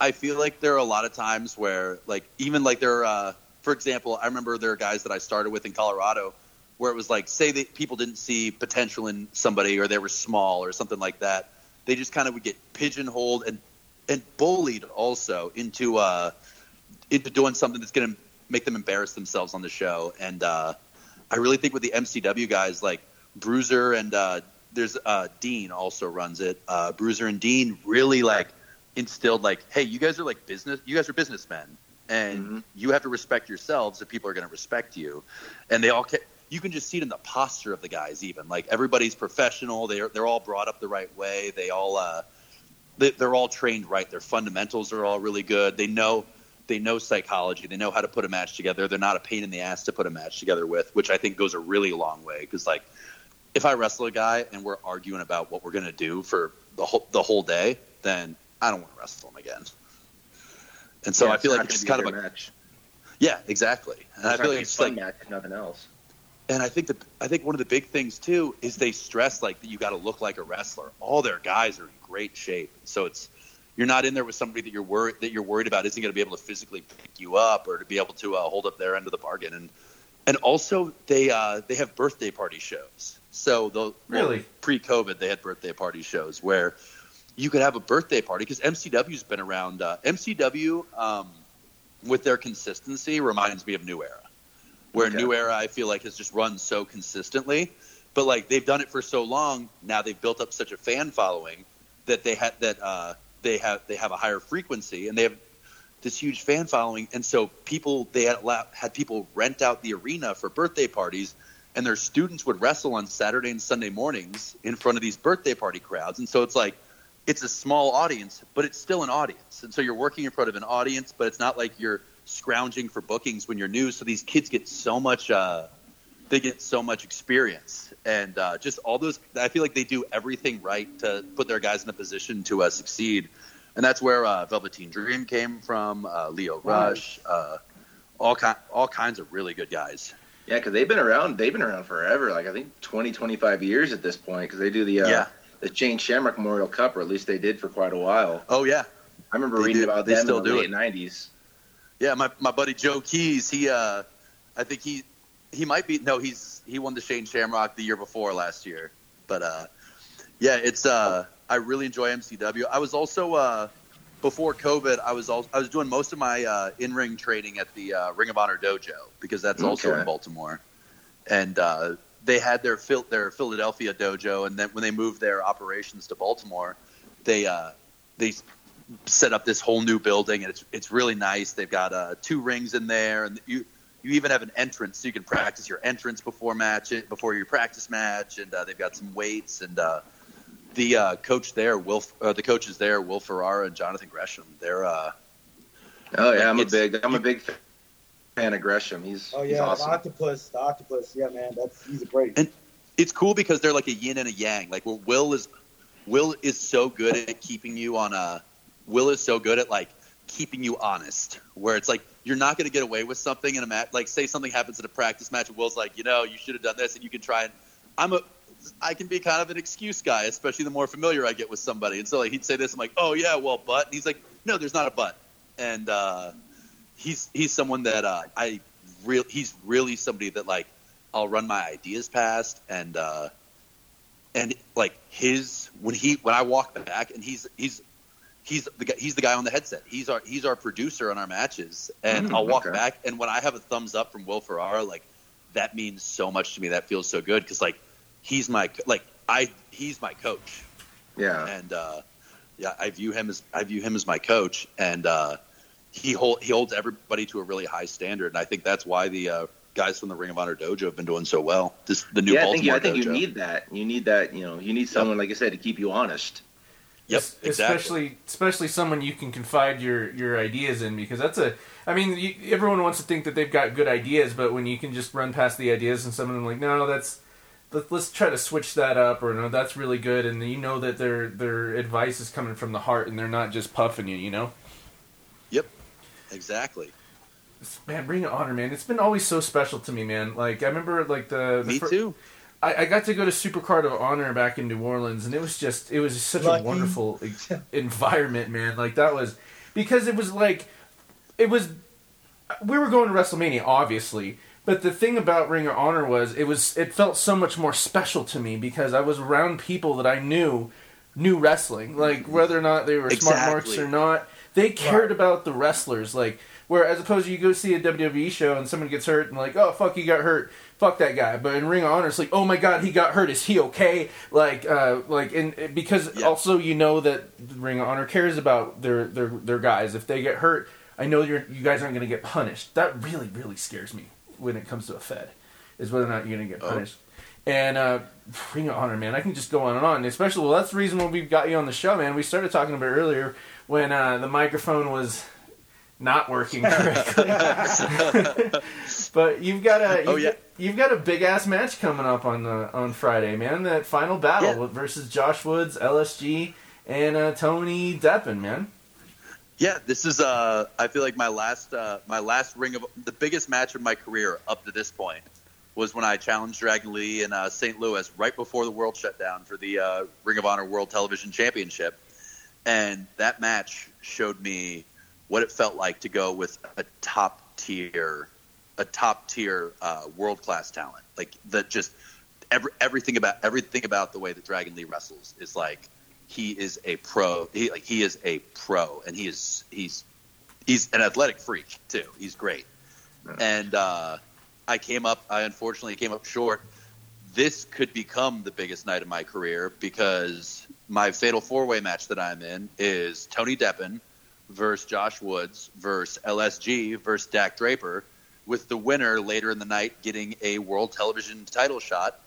Speaker 2: I feel like there are a lot of times where like even like there, uh, for example, I remember there are guys that I started with in Colorado where it was like say that people didn't see potential in somebody or they were small or something like that. They just kind of would get pigeonholed and and bullied also into uh into doing something that's going to make them embarrass themselves on the show. And uh, I really think with the MCW guys like Bruiser and uh, there's uh, Dean also runs it. Uh, Bruiser and Dean really like instilled like, hey, you guys are like business, you guys are businessmen, and
Speaker 4: Mhm.
Speaker 2: you have to respect yourselves if people are going to respect you. And they all. Ca- you can just see it in the posture of the guys. Even like everybody's professional. They're they're all brought up the right way. They all uh, they, they're all trained right. Their fundamentals are all really good. They know they know psychology. They know how to put a match together. They're not a pain in the ass to put a match together with, which I think goes a really long way. Because like, if I wrestle a guy and we're arguing about what we're gonna do for the whole the whole day, then I don't want to wrestle him again. And so
Speaker 4: Yeah,
Speaker 2: I feel like it's
Speaker 4: gonna
Speaker 2: kind of
Speaker 4: a match.
Speaker 2: yeah, exactly. And I feel like it's like
Speaker 4: match, nothing else.
Speaker 2: and I think the I think one of the big things too is they stress like that you got to look like a wrestler. All their guys are in great shape, so it's you're not in there with somebody that you're worried that you're worried about isn't going to be able to physically pick you up or to be able to uh, hold up their end of the bargain. And and also they uh, they have birthday party shows. So the
Speaker 5: Really?
Speaker 2: pre-COVID they had birthday party shows where you could have a birthday party because MCW's been around. Uh, MCW um, with their consistency reminds me of New Era where
Speaker 4: Okay.
Speaker 2: New Era I feel like has just run so consistently. But like they've done it for so long, now they've built up such a fan following that they had that uh, they have they have a higher frequency and they have this huge fan following, and so people they had had people rent out the arena for birthday parties, and their students would wrestle on Saturday and Sunday mornings in front of these birthday party crowds, and so it's like it's a small audience, but it's still an audience, and so you're working in front of an audience, but it's not like you're scrounging for bookings when you're new. So these kids get so much, uh, they get so much experience, and uh, just all those. I feel like they do everything right to put their guys in a position to uh, succeed, and that's where uh, Velveteen Dream came from. Uh, Leo Rush, uh, all kind, all kinds of really good guys.
Speaker 4: Yeah, because they've been around. They've been around forever. Like I think 20, 25 years at this point. Because they do the uh,
Speaker 2: Yeah.
Speaker 4: the Shane Shamrock Memorial Cup, or at least they did for quite a while.
Speaker 2: Oh yeah,
Speaker 4: I remember
Speaker 2: They
Speaker 4: reading
Speaker 2: do-
Speaker 4: about
Speaker 2: they
Speaker 4: them
Speaker 2: still
Speaker 4: in the
Speaker 2: do
Speaker 4: late
Speaker 2: it.
Speaker 4: nineties.
Speaker 2: Yeah, my, my buddy Joe Keys, he uh I think he he might be no, he's he won the Shane Shamrock the year before last year. But uh yeah, it's uh I really enjoy MCW. I was also uh before COVID, I was also, I was doing most of my uh, in-ring training at the uh, Ring of Honor dojo because that's also
Speaker 4: Okay.
Speaker 2: in Baltimore. And uh, they had their Phil- their Philadelphia dojo, and then when they moved their operations to Baltimore, they uh, they set up this whole new building, and it's it's really nice. They've got uh, two rings in there, and you you even have an entrance, so you can practice your entrance before match it before your practice match, and uh, they've got some weights and. Uh, the uh, coach there, Will, uh, the coaches there, Will Ferrara and Jonathan Gresham. They're uh,
Speaker 4: Oh yeah, I'm a big I'm a big fan of Gresham. He's
Speaker 3: Oh
Speaker 4: he's
Speaker 3: yeah,
Speaker 4: awesome.
Speaker 3: the octopus, the octopus. Yeah, man, that's he's a great.
Speaker 2: And- it's cool because they're like a yin and a yang. Like well, Will is Will is so good at keeping you on a Will is so good at like keeping you honest. Where it's like you're not going to get away with something in a match. Like say something happens in a practice match, and Will's like, you know, you should have done this, and you can try and I'm a I can be kind of an excuse guy, especially the more familiar I get with somebody. And so like he'd say this, I'm like, oh yeah, well, but and he's like, no, there's not a but. And uh, he's he's someone that uh, I real he's really somebody that like I'll run my ideas past and uh, and like his when he when I walk back and he's he's he's the guy, he's the guy on the headset. He's our he's our producer on our matches, and
Speaker 4: Mm,
Speaker 2: I'll walk
Speaker 4: okay.
Speaker 2: back and when I have a thumbs up from Will Ferrara, like that means so much to me. That feels so good because like he's my like I he's my coach
Speaker 4: yeah.
Speaker 2: and uh, yeah, I view him as I view him as my coach, and uh, he hold, he holds everybody to a really high standard, and I think that's why the uh, guys from the Ring of Honor dojo have been doing so well. This the new
Speaker 4: yeah,
Speaker 2: Baltimore
Speaker 4: I think, I think
Speaker 2: dojo.
Speaker 4: you need that. You need that. You know, you need someone like I said to keep you honest.
Speaker 2: Yep,
Speaker 5: Es-
Speaker 2: exactly.
Speaker 5: Especially, especially someone you can confide your your ideas in because that's a. I mean, you, everyone wants to think that they've got good ideas, but when you can just run past the ideas and someone like, no, that's let, let's try to switch that up, or no, that's really good, and you know that their their advice is coming from the heart and they're not just puffing you, you know.
Speaker 2: Yep, exactly.
Speaker 5: Man, Ring of Honor, man, it's been always so special to me, man. Like I remember, like the, the
Speaker 2: Me
Speaker 5: fir-
Speaker 2: too.
Speaker 5: I, I got to go to Supercard of Honor back in New Orleans, and it was just it was such
Speaker 3: Lucky.
Speaker 5: a wonderful environment, man. Like that was because it was like it was we were going to WrestleMania, obviously, but the thing about Ring of Honor was it was it felt so much more special to me because I was around people that I knew knew wrestling, like whether or not they were smart marks or not, they cared
Speaker 3: Right.
Speaker 5: about the wrestlers, like. Where as opposed to you go see a WWE show and someone gets hurt and like, oh fuck, he got hurt, fuck that guy. But in Ring of Honor, it's like, oh my god, he got hurt. Is he okay? Like, uh, like, and because
Speaker 2: Yeah.
Speaker 5: also you know that Ring of Honor cares about their their their guys. If they get hurt, I know you're you guys aren't going to get punished. That really really scares me when it comes to a Fed, is whether or not you're going to get
Speaker 2: Oh.
Speaker 5: punished. And uh, Ring of Honor, man, I can just go on and on. Especially, well, that's the reason why we got you on the show, man. We started talking about it earlier when uh, the microphone was not working correctly. but you've got a you've,
Speaker 2: Oh, yeah.
Speaker 5: you've got a big ass match coming up on the on Friday, man. That final battle
Speaker 2: Yeah.
Speaker 5: versus Josh Woods, LSG, and uh, Tony Deppen, man.
Speaker 2: Yeah, this is uh I feel like my last uh my last ring of the biggest match of my career up to this point was when I challenged Dragon Lee in uh, St. Louis right before the world shut down for the uh, Ring of Honor World Television Championship. And that match showed me what it felt like to go with a top tier a top tier uh, world class talent. Like that just every, everything about everything about the way that Dragon Lee wrestles is like he is a pro. He like he is a pro, and he is he's he's an athletic freak too. He's great, and uh, I came up. I unfortunately came up short. This could become the biggest night of my career because my fatal four way match that I'm in is Tony Deppen versus Josh Woods versus LSG versus Dak Draper, with the winner later in the night getting a world television title shot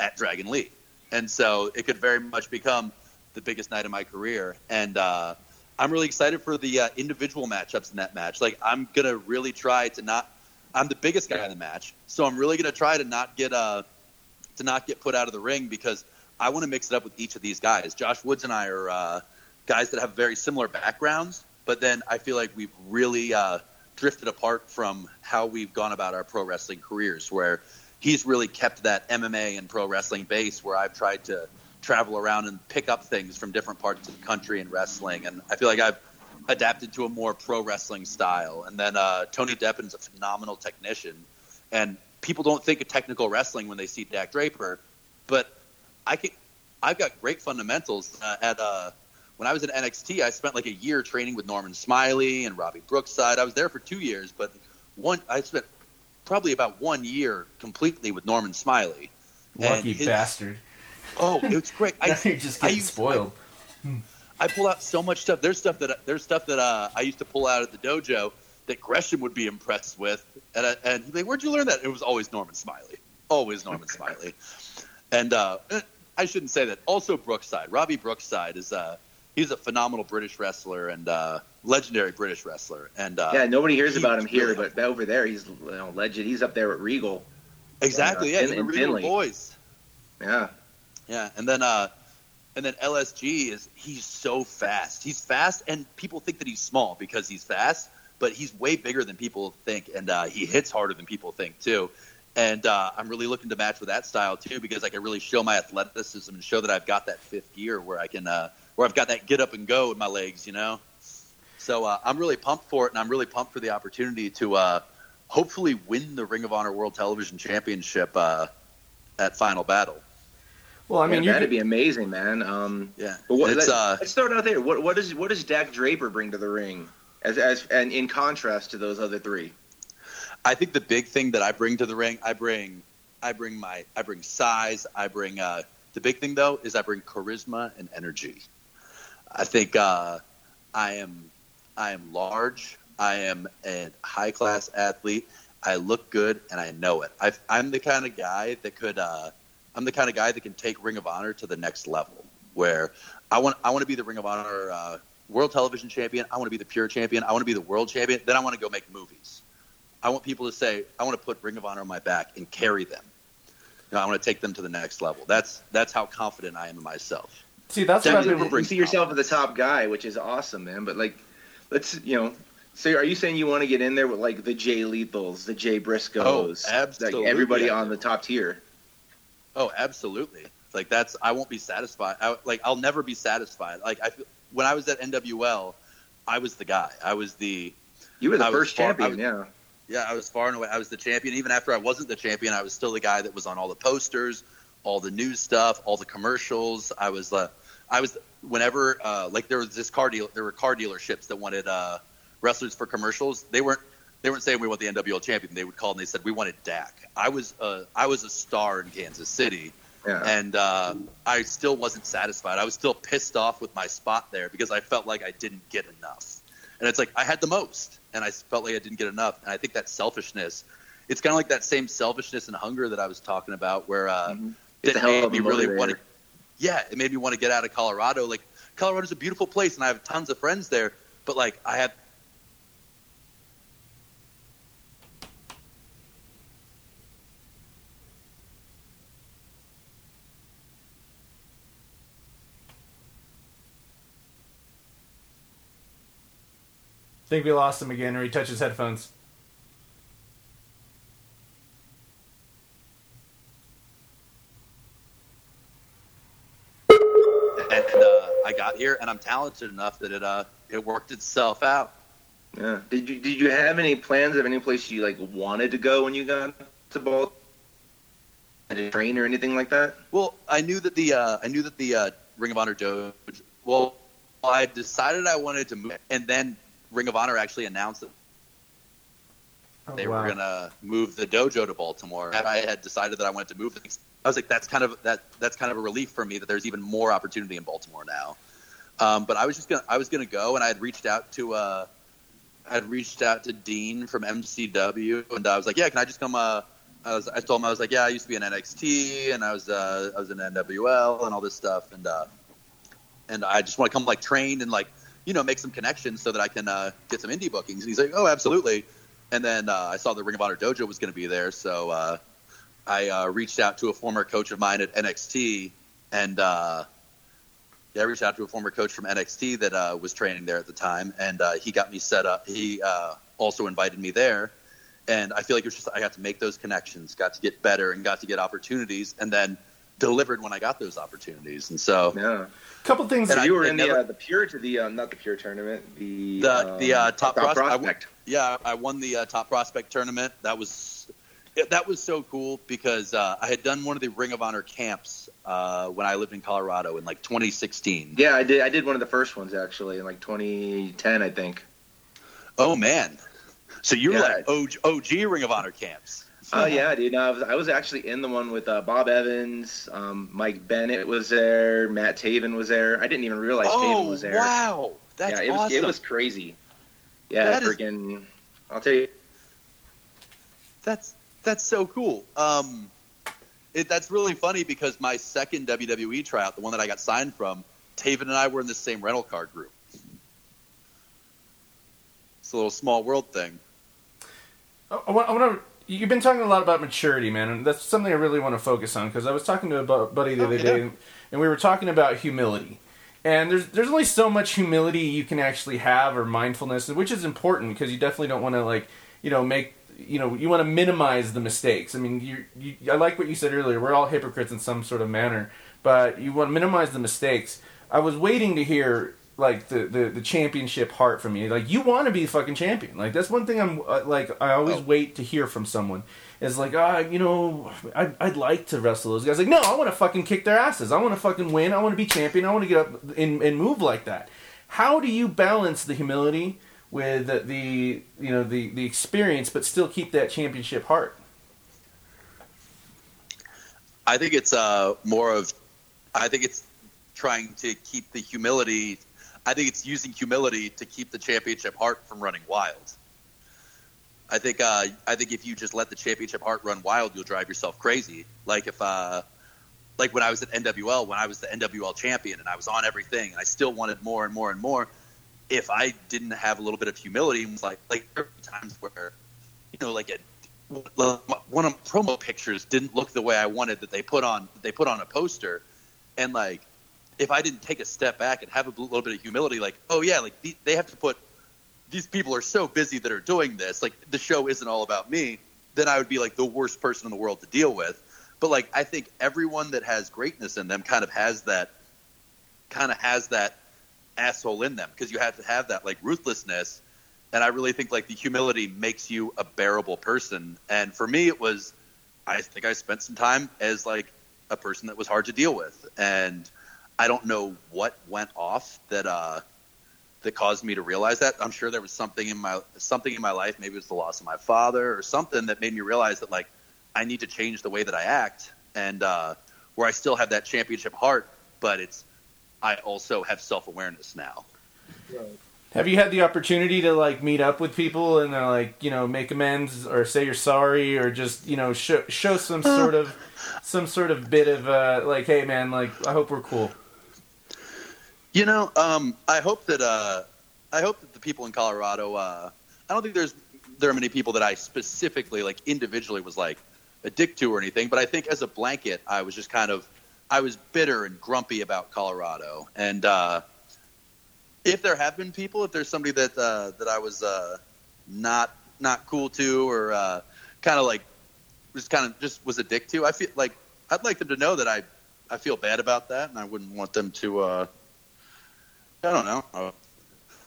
Speaker 2: at Dragon Lee. And so it could very much become the biggest night of my career. And uh, I'm really excited for the uh, individual matchups in that match. Like I'm gonna really try to not. I'm the biggest guy in the match, so I'm really gonna try to not get uh to not get put out of the ring because I want to mix it up with each of these guys. Josh Woods and I are uh, guys that have very similar backgrounds, but then I feel like we've really uh, drifted apart from how we've gone about our pro wrestling careers. Where he's really kept that MMA and pro wrestling base, where I've tried to travel around and pick up things from different parts of the country in wrestling, and I feel like I've adapted to a more pro wrestling style. And then uh, Tony Deppen's a phenomenal technician, and people don't think of technical wrestling when they see Dak Draper, but I can, I've got great fundamentals. Uh, at uh, when I was at NXT, I spent like a year training with Norman Smiley and Robbie Brookside. I was there for two years, but one I spent probably about one year completely with Norman Smiley.
Speaker 5: Lucky
Speaker 2: his-
Speaker 5: bastard.
Speaker 2: Oh, it's great. I,
Speaker 5: you're just
Speaker 2: I
Speaker 5: getting
Speaker 2: used-
Speaker 5: spoiled.
Speaker 2: I pull out so much stuff. There's stuff that there's stuff that uh, I used to pull out at the dojo that Gresham would be impressed with, and I, and he'd be like, "Where'd you learn that?" It was always Norman Smiley, always Norman Smiley, and uh, I shouldn't say that. Also, Brookside, Robbie Brookside is uh, he's a phenomenal British wrestler and uh, legendary British wrestler, and uh,
Speaker 4: yeah, nobody hears
Speaker 2: he
Speaker 4: about him here,
Speaker 2: really-
Speaker 4: but over there he's you know, legend. He's up there at Regal.
Speaker 2: exactly, yeah,
Speaker 4: in-
Speaker 2: he's the
Speaker 4: in
Speaker 2: Regal boys.
Speaker 4: Yeah,
Speaker 2: Yeah, and then uh, and then LSG is he's so fast. He's fast, and people think that he's small because he's fast, but he's way bigger than people think, and uh, he hits harder than people think too. And uh, I'm really looking to match with that style too because I can really show my athleticism and show that I've got that fifth gear where I can uh, where I've got that get up and go with my legs, you know. So uh, I'm really pumped for it, and I'm really pumped for the opportunity to uh, hopefully win the Ring of Honor World Television Championship uh, at Final Battle.
Speaker 5: Well, I mean,
Speaker 4: yeah, that'd be amazing, man. Um,
Speaker 2: Yeah,
Speaker 4: but what,
Speaker 2: it's
Speaker 4: let,
Speaker 2: uh,
Speaker 4: us start out there. What what does what does Dak Draper bring to the ring, as as and in contrast to those other three?
Speaker 2: I think the big thing that I bring to the ring, I bring, I bring my, I bring size. I bring. Uh, the big thing though is I bring charisma and energy. I think uh, I am, I am large. I am a high class athlete. I look good and I know it. i am the kind of guy that could. Uh, I'm the kind of guy that can take Ring of Honor to the next level. Where I want I want to be the Ring of Honor uh, World Television Champion. I want to be the Pure Champion. I want to be the World Champion. Then I want to go make movies. I want people to say I want to put Ring of Honor on my back and carry them. You know, I want to take them to the next level. That's that's how confident I am in myself.
Speaker 5: See, that's what I've been.
Speaker 4: You see yourself as the top guy, which is awesome, man. But like, let's you know. So are you saying you want to get in there with like the Jay Lethals, the Jay Briscoes,
Speaker 2: oh, absolutely.
Speaker 4: like everybody on the top tier?
Speaker 2: Oh, absolutely. Like that's I won't be satisfied. I, like I'll never be satisfied. Like I when I was at NWL, I was the guy. I was the
Speaker 4: you were the I first far, champion. Was, yeah,
Speaker 2: yeah. I was far and away. I was the champion. Even after I wasn't the champion, I was still the guy that was on all the posters, all the news stuff, all the commercials. I was uh, I was whenever uh, like there was this car deal. There were car dealerships that wanted uh, wrestlers for commercials. They weren't they weren't saying we want the NWL champion. They would call and they said we wanted Dak. I was uh, I was a star in Kansas City, yeah. and uh, I still wasn't satisfied. I was still pissed off with my spot there because I felt like I didn't get enough. And it's like I had the most, and I felt like I didn't get enough. And I think that selfishness, it's kind of like that same selfishness and hunger that I was talking about, where uh, mm-hmm. It made me really want to. Yeah, it made me want to get out of Colorado. Like Colorado's a beautiful place, and I have tons of friends there. But like I have
Speaker 5: think we lost him again, or he touched his headphones.
Speaker 2: I got here, and I'm talented enough that it uh, it worked itself out.
Speaker 4: Yeah. Did you did you have any plans of any place you like wanted to go when you got to Baltimore? Did train or anything like that?
Speaker 2: Well, I knew that the uh, I knew that the uh, Ring of Honor Dojo. Well, I decided I wanted to move, and then Ring of Honor actually announced that oh, they wow. were going to move the dojo to Baltimore. And I had decided that I wanted to move things. I was like, that's kind of that that's kind of a relief for me that there's even more opportunity in Baltimore now. Um, but I was just gonna I was gonna go, and I had reached out to uh, I had reached out to Dean from MCW, and I was like, yeah, can I just come? Uh, I was I told him I was like, yeah, I used to be in NXT, and I was uh, I was in NWL and all this stuff, and uh, and I just want to come like trained and like you know, make some connections so that I can uh, get some indie bookings. And he's like, oh, absolutely. And then uh, I saw the Ring of Honor Dojo was going to be there, so uh, I uh, reached out to a former coach of mine at NXT, and uh, I reached out to a former coach from NXT that uh, was training there at the time, and uh, he got me set up. He uh, also invited me there, and I feel like it was just I got to make those connections, got to get better, and got to get opportunities, and then delivered when I got those opportunities. And so,
Speaker 4: yeah, a
Speaker 5: couple things.
Speaker 4: And you were in the uh, the pure to the uh, not the pure tournament, the
Speaker 2: the
Speaker 4: um,
Speaker 2: the uh, top,
Speaker 4: top
Speaker 2: prospect. prospect. I, yeah, I won the uh, top prospect tournament. That was that was so cool because uh, I had done one of the Ring of Honor camps uh, when I lived in Colorado in like 2016.
Speaker 4: Yeah, I did. I did one of the first ones actually in like 2010, I think.
Speaker 2: Oh man, so you were yeah. like OG, OG Ring of Honor camps.
Speaker 4: Oh yeah, dude. No, I was I was actually in the one with uh, Bob Evans, um, Mike Bennett was there, Matt Taven was there. I didn't even realize oh, Taven was there.
Speaker 2: wow, that's
Speaker 4: yeah, it was it was crazy. Yeah, freaking. Is, I'll tell you.
Speaker 2: That's that's so cool. Um, it, that's really funny because my second WWE tryout, the one that I got signed from, Taven and I were in the same rental car group. It's a little small world thing.
Speaker 5: I want, I want to you've been talking a lot about maturity, man, and that's something I really want to focus on because I was talking to a buddy the oh, other yeah. day, and we were talking about humility. And there's there's only so much humility you can actually have or mindfulness, which is important because you definitely don't want to like you know make you know you want to minimize the mistakes. I mean, you, you I like what you said earlier. We're all hypocrites in some sort of manner, but you want to minimize the mistakes. I was waiting to hear like the, the, the championship heart from you. Like you want to be fucking champion. Like that's one thing I'm uh, like I always oh. wait to hear from someone. Is like ah you know I'd, I'd like to wrestle those guys. Like no, I want to fucking kick their asses. I want to fucking win. I want to be champion. I want to get up and, and move like that. How do you balance the humility with the, you know the the experience, but still keep that championship heart?
Speaker 2: I think it's uh more of I think it's trying to keep the humility I think it's using humility to keep the championship heart from running wild. I think uh, I think if you just let the championship heart run wild, you'll drive yourself crazy. Like if uh, like when I was at NWL, when I was the NWL champion and I was on everything, and I still wanted more and more and more. If I didn't have a little bit of humility, it was like like there were times where, you know, like a one of the promo pictures didn't look the way I wanted that they put on they put on a poster, and like if I didn't take a step back and have a little bit of humility, like oh yeah, like they have to put these people are so busy that are doing this, like the show isn't all about me, then I would be like the worst person in the world to deal with. But like I think everyone that has greatness in them kind of has that kind of has that asshole in them because you have to have that like ruthlessness and I really think like the humility makes you a bearable person. And for me, it was, I think I spent some time as like a person that was hard to deal with, and I don't know what went off that uh, that caused me to realize that. I'm sure there was something in my something in my life, maybe it was the loss of my father or something that made me realize that like I need to change the way that I act, and uh, where I still have that championship heart, but it's I also have self awareness now.
Speaker 5: Right. Have you had the opportunity to like meet up with people and uh, like you know make amends or say you're sorry or just you know show show some uh. sort of some sort of bit of uh, like hey man like I hope we're cool.
Speaker 2: You know, um, I hope that uh, I hope that the people in Colorado. Uh, I don't think there's there are many people that I specifically like individually was like a dick to or anything, but I think as a blanket, I was just kind of I was bitter and grumpy about Colorado and. Uh, if there have been people, if there's somebody that uh, that I was uh, not not cool to or uh, kind of like just kind of just was a dick to, I feel like I'd like them to know that I I feel bad about that, and I wouldn't want them to. Uh, I don't know.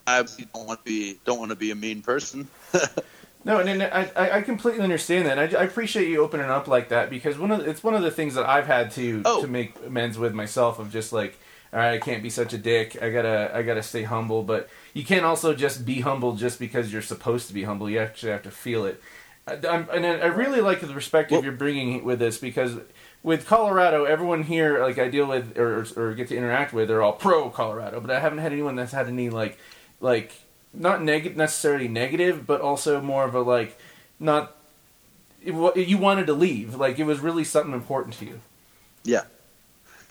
Speaker 2: I obviously don't want to be don't want to be a mean person.
Speaker 5: no, and, and I, I completely understand that. I, I, appreciate you opening up like that because one of the, it's one of the things that I've had to oh. to make amends with myself of just like all right, I can't be such a dick. I gotta I gotta stay humble, but you can't also just be humble just because you're supposed to be humble. You actually have to feel it. I, and I really like the perspective well, you're bringing with this because with Colorado, everyone here like I deal with or, or get to interact with, they're all pro Colorado, but I haven't had anyone that's had any like like not neg- necessarily negative, but also more of a like not you wanted to leave. Like it was really something important to you.
Speaker 2: Yeah,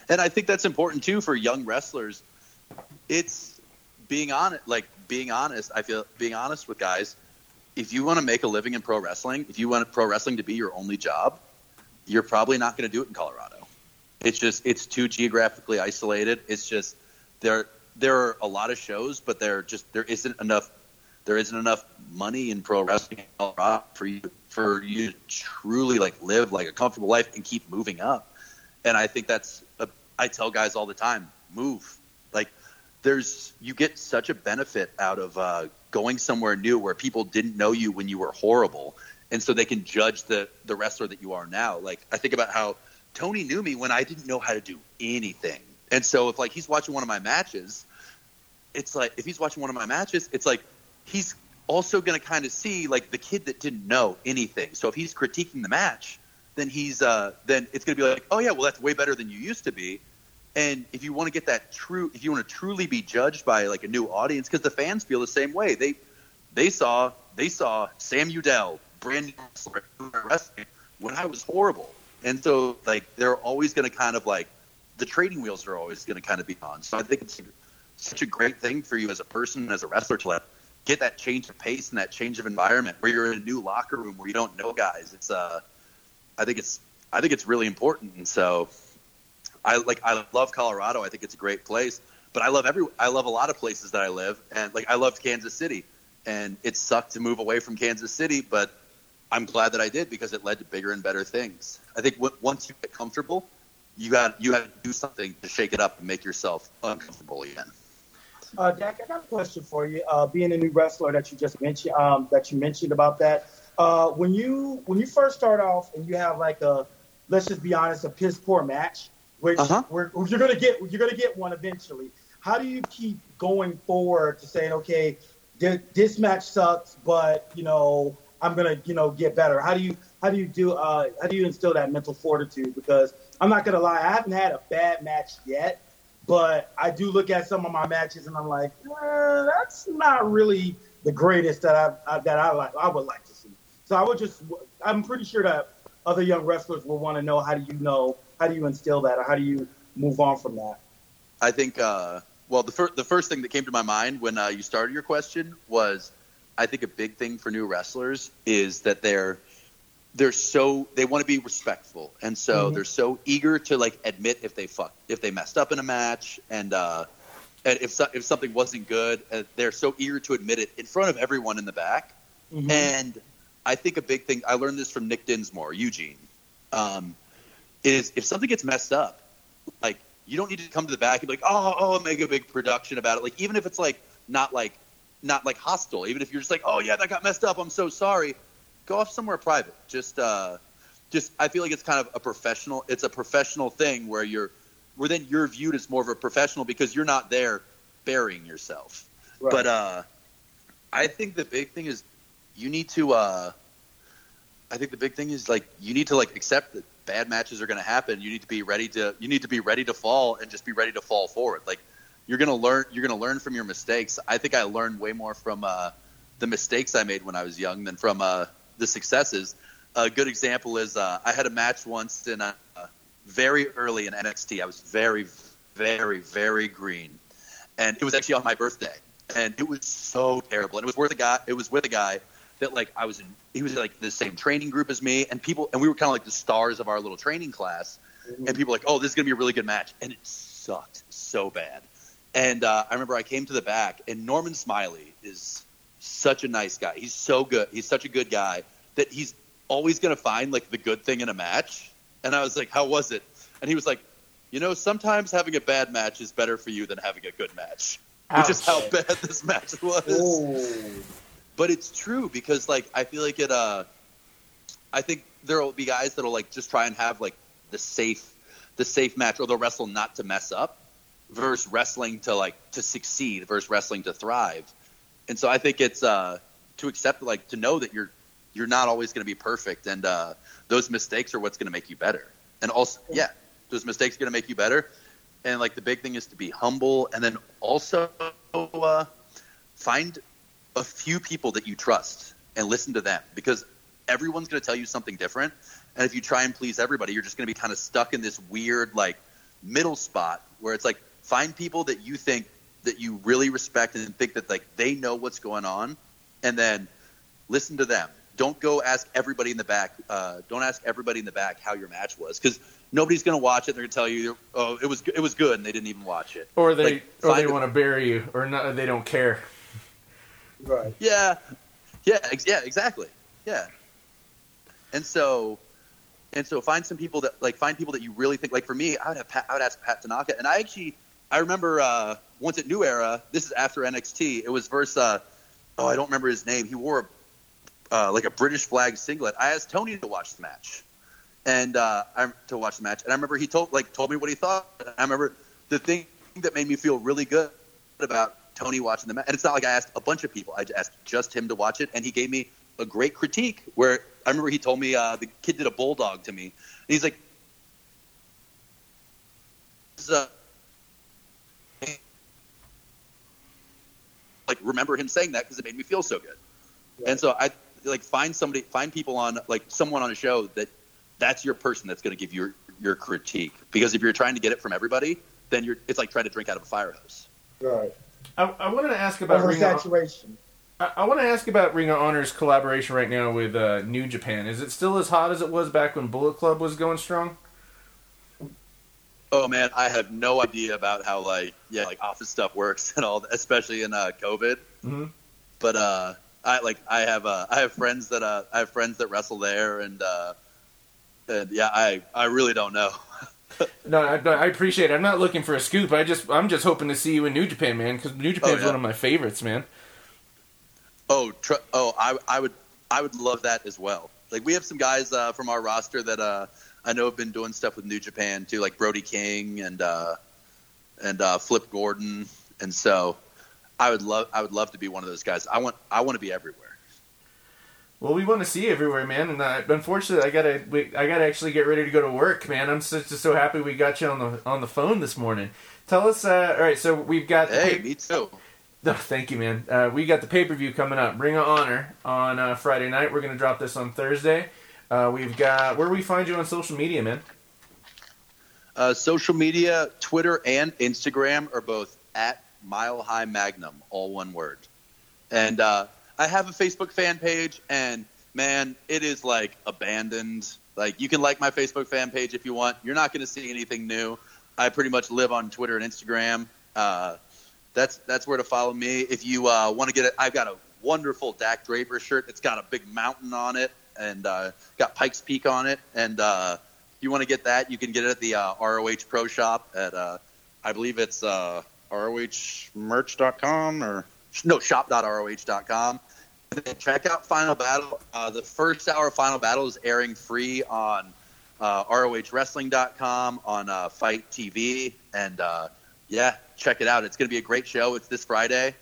Speaker 2: and I think that's important too for young wrestlers. It's being honest, like being honest. I feel being honest with guys. If you want to make a living in pro wrestling, if you want pro wrestling to be your only job, you're probably not going to do it in Colorado. It's just it's too geographically isolated. It's just there there are a lot of shows, but there just there isn't enough there isn't enough money in pro wrestling for you for you to truly like live like a comfortable life and keep moving up. And I think that's a I tell guys all the time, move. Like there's you get such a benefit out of uh, going somewhere new where people didn't know you when you were horrible, and so they can judge the the wrestler that you are now. Like I think about how Tony knew me when I didn't know how to do anything, and so if like he's watching one of my matches, it's like if he's watching one of my matches, it's like he's also going to kind of see like the kid that didn't know anything. So if he's critiquing the match, then he's uh, then it's going to be like, oh yeah, well that's way better than you used to be. And if you want to get that true, if you want to truly be judged by like a new audience, because the fans feel the same way. They they saw they saw Sam Udell, brand new wrestling when I was horrible, and so like they're always going to kind of like the trading wheels are always going to kind of be on. So I think it's such a great thing for you as a person and as a wrestler to get that change of pace and that change of environment where you're in a new locker room where you don't know guys. It's uh, I think it's I think it's really important, and so I like I love Colorado. I think it's a great place, but I love every I love a lot of places that I live, and like I loved Kansas City, and it sucked to move away from Kansas City, but I'm glad that I did because it led to bigger and better things. I think w- once you get comfortable, you got you have to do something to shake it up and make yourself uncomfortable again.
Speaker 3: Uh, Dak, I got a question for you. Uh, being a new wrestler that you just mentioned, um, that you mentioned about that, uh, when you when you first start off and you have like a let's just be honest, a piss poor match, which uh-huh. you're gonna get you're gonna get one eventually. How do you keep going forward to saying, okay, this match sucks, but you know I'm gonna you know get better? How do you how do you do uh, how do you instill that mental fortitude? Because I'm not gonna lie, I haven't had a bad match yet, but I do look at some of my matches and I'm like, eh, that's not really the greatest that I, I that I like. I would like to see. So I would just, I'm pretty sure that other young wrestlers will want to know how do you know, how do you instill that, or how do you move on from that?
Speaker 2: I think, uh, well, the first the first thing that came to my mind when uh, you started your question was, I think a big thing for new wrestlers is that they're they're so they want to be respectful, and so mm-hmm. they're so eager to like admit if they fuck if they messed up in a match, and uh, and if so, if something wasn't good, uh, they're so eager to admit it in front of everyone in the back. Mm-hmm. And I think a big thing I learned this from Nick Dinsmore, Eugene, um, is if something gets messed up, like you don't need to come to the back and be like, oh, oh, make a big production about it. Like even if it's like not like not like hostile, even if you're just like, oh yeah, that got messed up, I'm so sorry go off somewhere private. Just, uh, just I feel like it's kind of a professional. It's a professional thing where you're, where then you're viewed as more of a professional because you're not there burying yourself. Right. But uh, I think the big thing is you need to. Uh, I think the big thing is like you need to like accept that bad matches are going to happen. You need to be ready to. You need to be ready to fall and just be ready to fall forward. Like you're going to learn. You're going to learn from your mistakes. I think I learned way more from uh, the mistakes I made when I was young than from uh, the successes. A good example is uh, I had a match once in a, uh, very early in NXT. I was very, very, very green, and it was actually on my birthday, and it was so terrible. And it was with a guy. It was with a guy that like I was in. He was like the same training group as me, and people, and we were kind of like the stars of our little training class. Mm-hmm. And people were like, oh, this is gonna be a really good match, and it sucked so bad. And uh, I remember I came to the back, and Norman Smiley is such a nice guy. He's so good. He's such a good guy that he's always going to find like the good thing in a match. And I was like, how was it? And he was like, you know, sometimes having a bad match is better for you than having a good match, Ouch. which is how bad this match was. Ooh. But it's true because like I feel like it. Uh, I think there will be guys that'll like just try and have like the safe, the safe match, or they'll wrestle not to mess up, versus wrestling to like to succeed, versus wrestling to thrive. And so I think it's uh, to accept, like, to know that you're you're not always going to be perfect, and uh, those mistakes are what's going to make you better. And also, yeah, those mistakes are going to make you better. And like the big thing is to be humble, and then also uh, find a few people that you trust and listen to them because everyone's going to tell you something different. And if you try and please everybody, you're just going to be kind of stuck in this weird like middle spot where it's like find people that you think that you really respect and think that like they know what's going on, and then listen to them. Don't go ask everybody in the back. Uh, don't ask everybody in the back how your match was because nobody's going to watch it. They're going to tell you, "Oh, it was it was good," and they didn't even watch it.
Speaker 5: Or they like, or they want to bury you, or not, they don't care.
Speaker 3: Right.
Speaker 2: Yeah. Yeah. Ex- yeah. Exactly. Yeah. And so, and so, find some people that like find people that you really think like. For me, I would have Pat, I would ask Pat Tanaka, and I actually I remember uh, once at New Era. This is after NXT. It was versus uh, oh I don't remember his name. He wore uh, like a British flag singlet. I asked Tony to watch the match, and uh, I, to watch the match, and I remember he told like told me what he thought. I remember the thing that made me feel really good about Tony watching the match, and it's not like I asked a bunch of people. I asked just him to watch it, and he gave me a great critique. Where I remember he told me uh, the kid did a bulldog to me, and he's like. Like remember him saying that because it made me feel so good. And so I like find somebody, find people on like someone on a show that that's your person that's going to give your your critique. Because if you're trying to get it from everybody, then you're it's like trying to drink out of a fire hose.
Speaker 3: Right.
Speaker 5: I, I wanted to ask about
Speaker 3: Ring saturation.
Speaker 5: Of, I, I want to ask about Ring of Honor's collaboration right now with uh, New Japan. Is it still as hot as it was back when Bullet Club was going strong?
Speaker 2: Oh man, I have no idea about how like yeah like office stuff works and all, that, especially in uh, COVID. Mm-hmm. But uh, I like I have uh, I have friends that uh, I have friends that wrestle there, and uh, and yeah, I I really don't know.
Speaker 5: no, I, I, appreciate it. I'm not looking for a scoop. I just I'm just hoping to see you in New Japan, man, because New Japan is oh, yeah. one of my favorites, man.
Speaker 2: Oh, tr- oh, I I would I would love that as well. Like we have some guys uh, from our roster that uh, I know I've been doing stuff with New Japan too, like Brody King and uh, and uh, Flip Gordon, and so I would love I would love to be one of those guys. I want I want to be everywhere.
Speaker 5: Well, we want to see you everywhere, man. And uh, unfortunately, I gotta we, I gotta actually get ready to go to work, man. I'm just, just so happy we got you on the on the phone this morning. Tell us, uh, all right. So we've got.
Speaker 2: Hey, me too.
Speaker 5: No, thank you, man. Uh, we got the pay per view coming up. Ring of Honor on uh, Friday night. We're gonna drop this on Thursday. Uh, we've got where we find you on social media, man?
Speaker 2: Uh, social media, Twitter and Instagram are both at Mile High Magnum, all one word. And uh, I have a Facebook fan page, and man, it is like abandoned. Like you can like my Facebook fan page if you want. You're not going to see anything new. I pretty much live on Twitter and Instagram. Uh, that's that's where to follow me. If you uh, want to get it, I've got a wonderful Dak Draper shirt. It's got a big mountain on it and uh, got Pikes Peak on it. And uh, if you want to get that, you can get it at the uh, ROH Pro Shop at uh, I believe it's uh, ROHmerch.com or no shop.roh.com. And then check out Final Battle. Uh, the first hour of Final Battle is airing free on uh, ROHWrestling.com on uh, FITE TV, and yeah, check it out. It's going to be a great show. It's this Friday,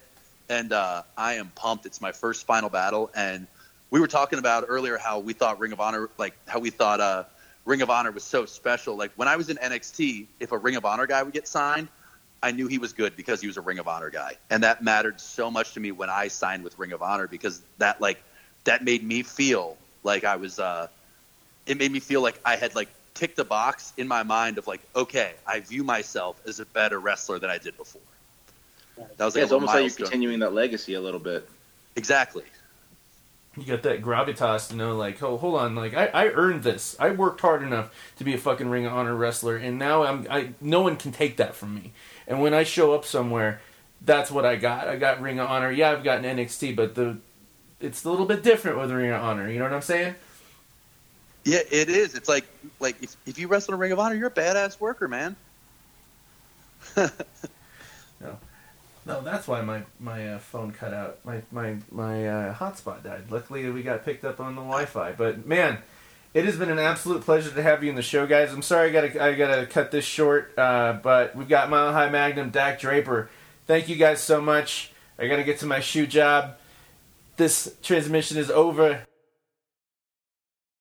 Speaker 2: and uh, I am pumped. It's my first Final Battle, and we were talking about earlier how we thought Ring of Honor, like how we thought uh, Ring of Honor was so special. Like when I was in NXT, if a Ring of Honor guy would get signed, I knew he was good because he was a Ring of Honor guy, and that mattered so much to me when I signed with Ring of Honor because that like that made me feel like I was. Uh, it made me feel like I had like ticked the box in my mind of like, okay, I view myself as a better wrestler than I did before.
Speaker 4: That was like yeah, it's almost like you're continuing that legacy a little bit.
Speaker 2: Exactly.
Speaker 5: You got that gravitas to know, like, oh, hold on, like I, I earned this. I worked hard enough to be a fucking Ring of Honor wrestler, and now I'm, I, no one can take that from me. And when I show up somewhere, that's what I got. I got Ring of Honor. Yeah, I've got an NXT, but the, it's a little bit different with Ring of Honor. You know what I'm saying?
Speaker 2: Yeah, it is. It's like like if, if you wrestle in Ring of Honor, you're a badass worker, man.
Speaker 5: no, that's why my my uh, phone cut out. My my my uh, hotspot died. Luckily, we got picked up on the Wi-Fi. But man, it has been an absolute pleasure to have you in the show, guys. I'm sorry I gotta I gotta cut this short, uh, but we've got Mile High Magnum, Dak Draper. Thank you guys so much. I gotta get to my shoe job. This transmission is over.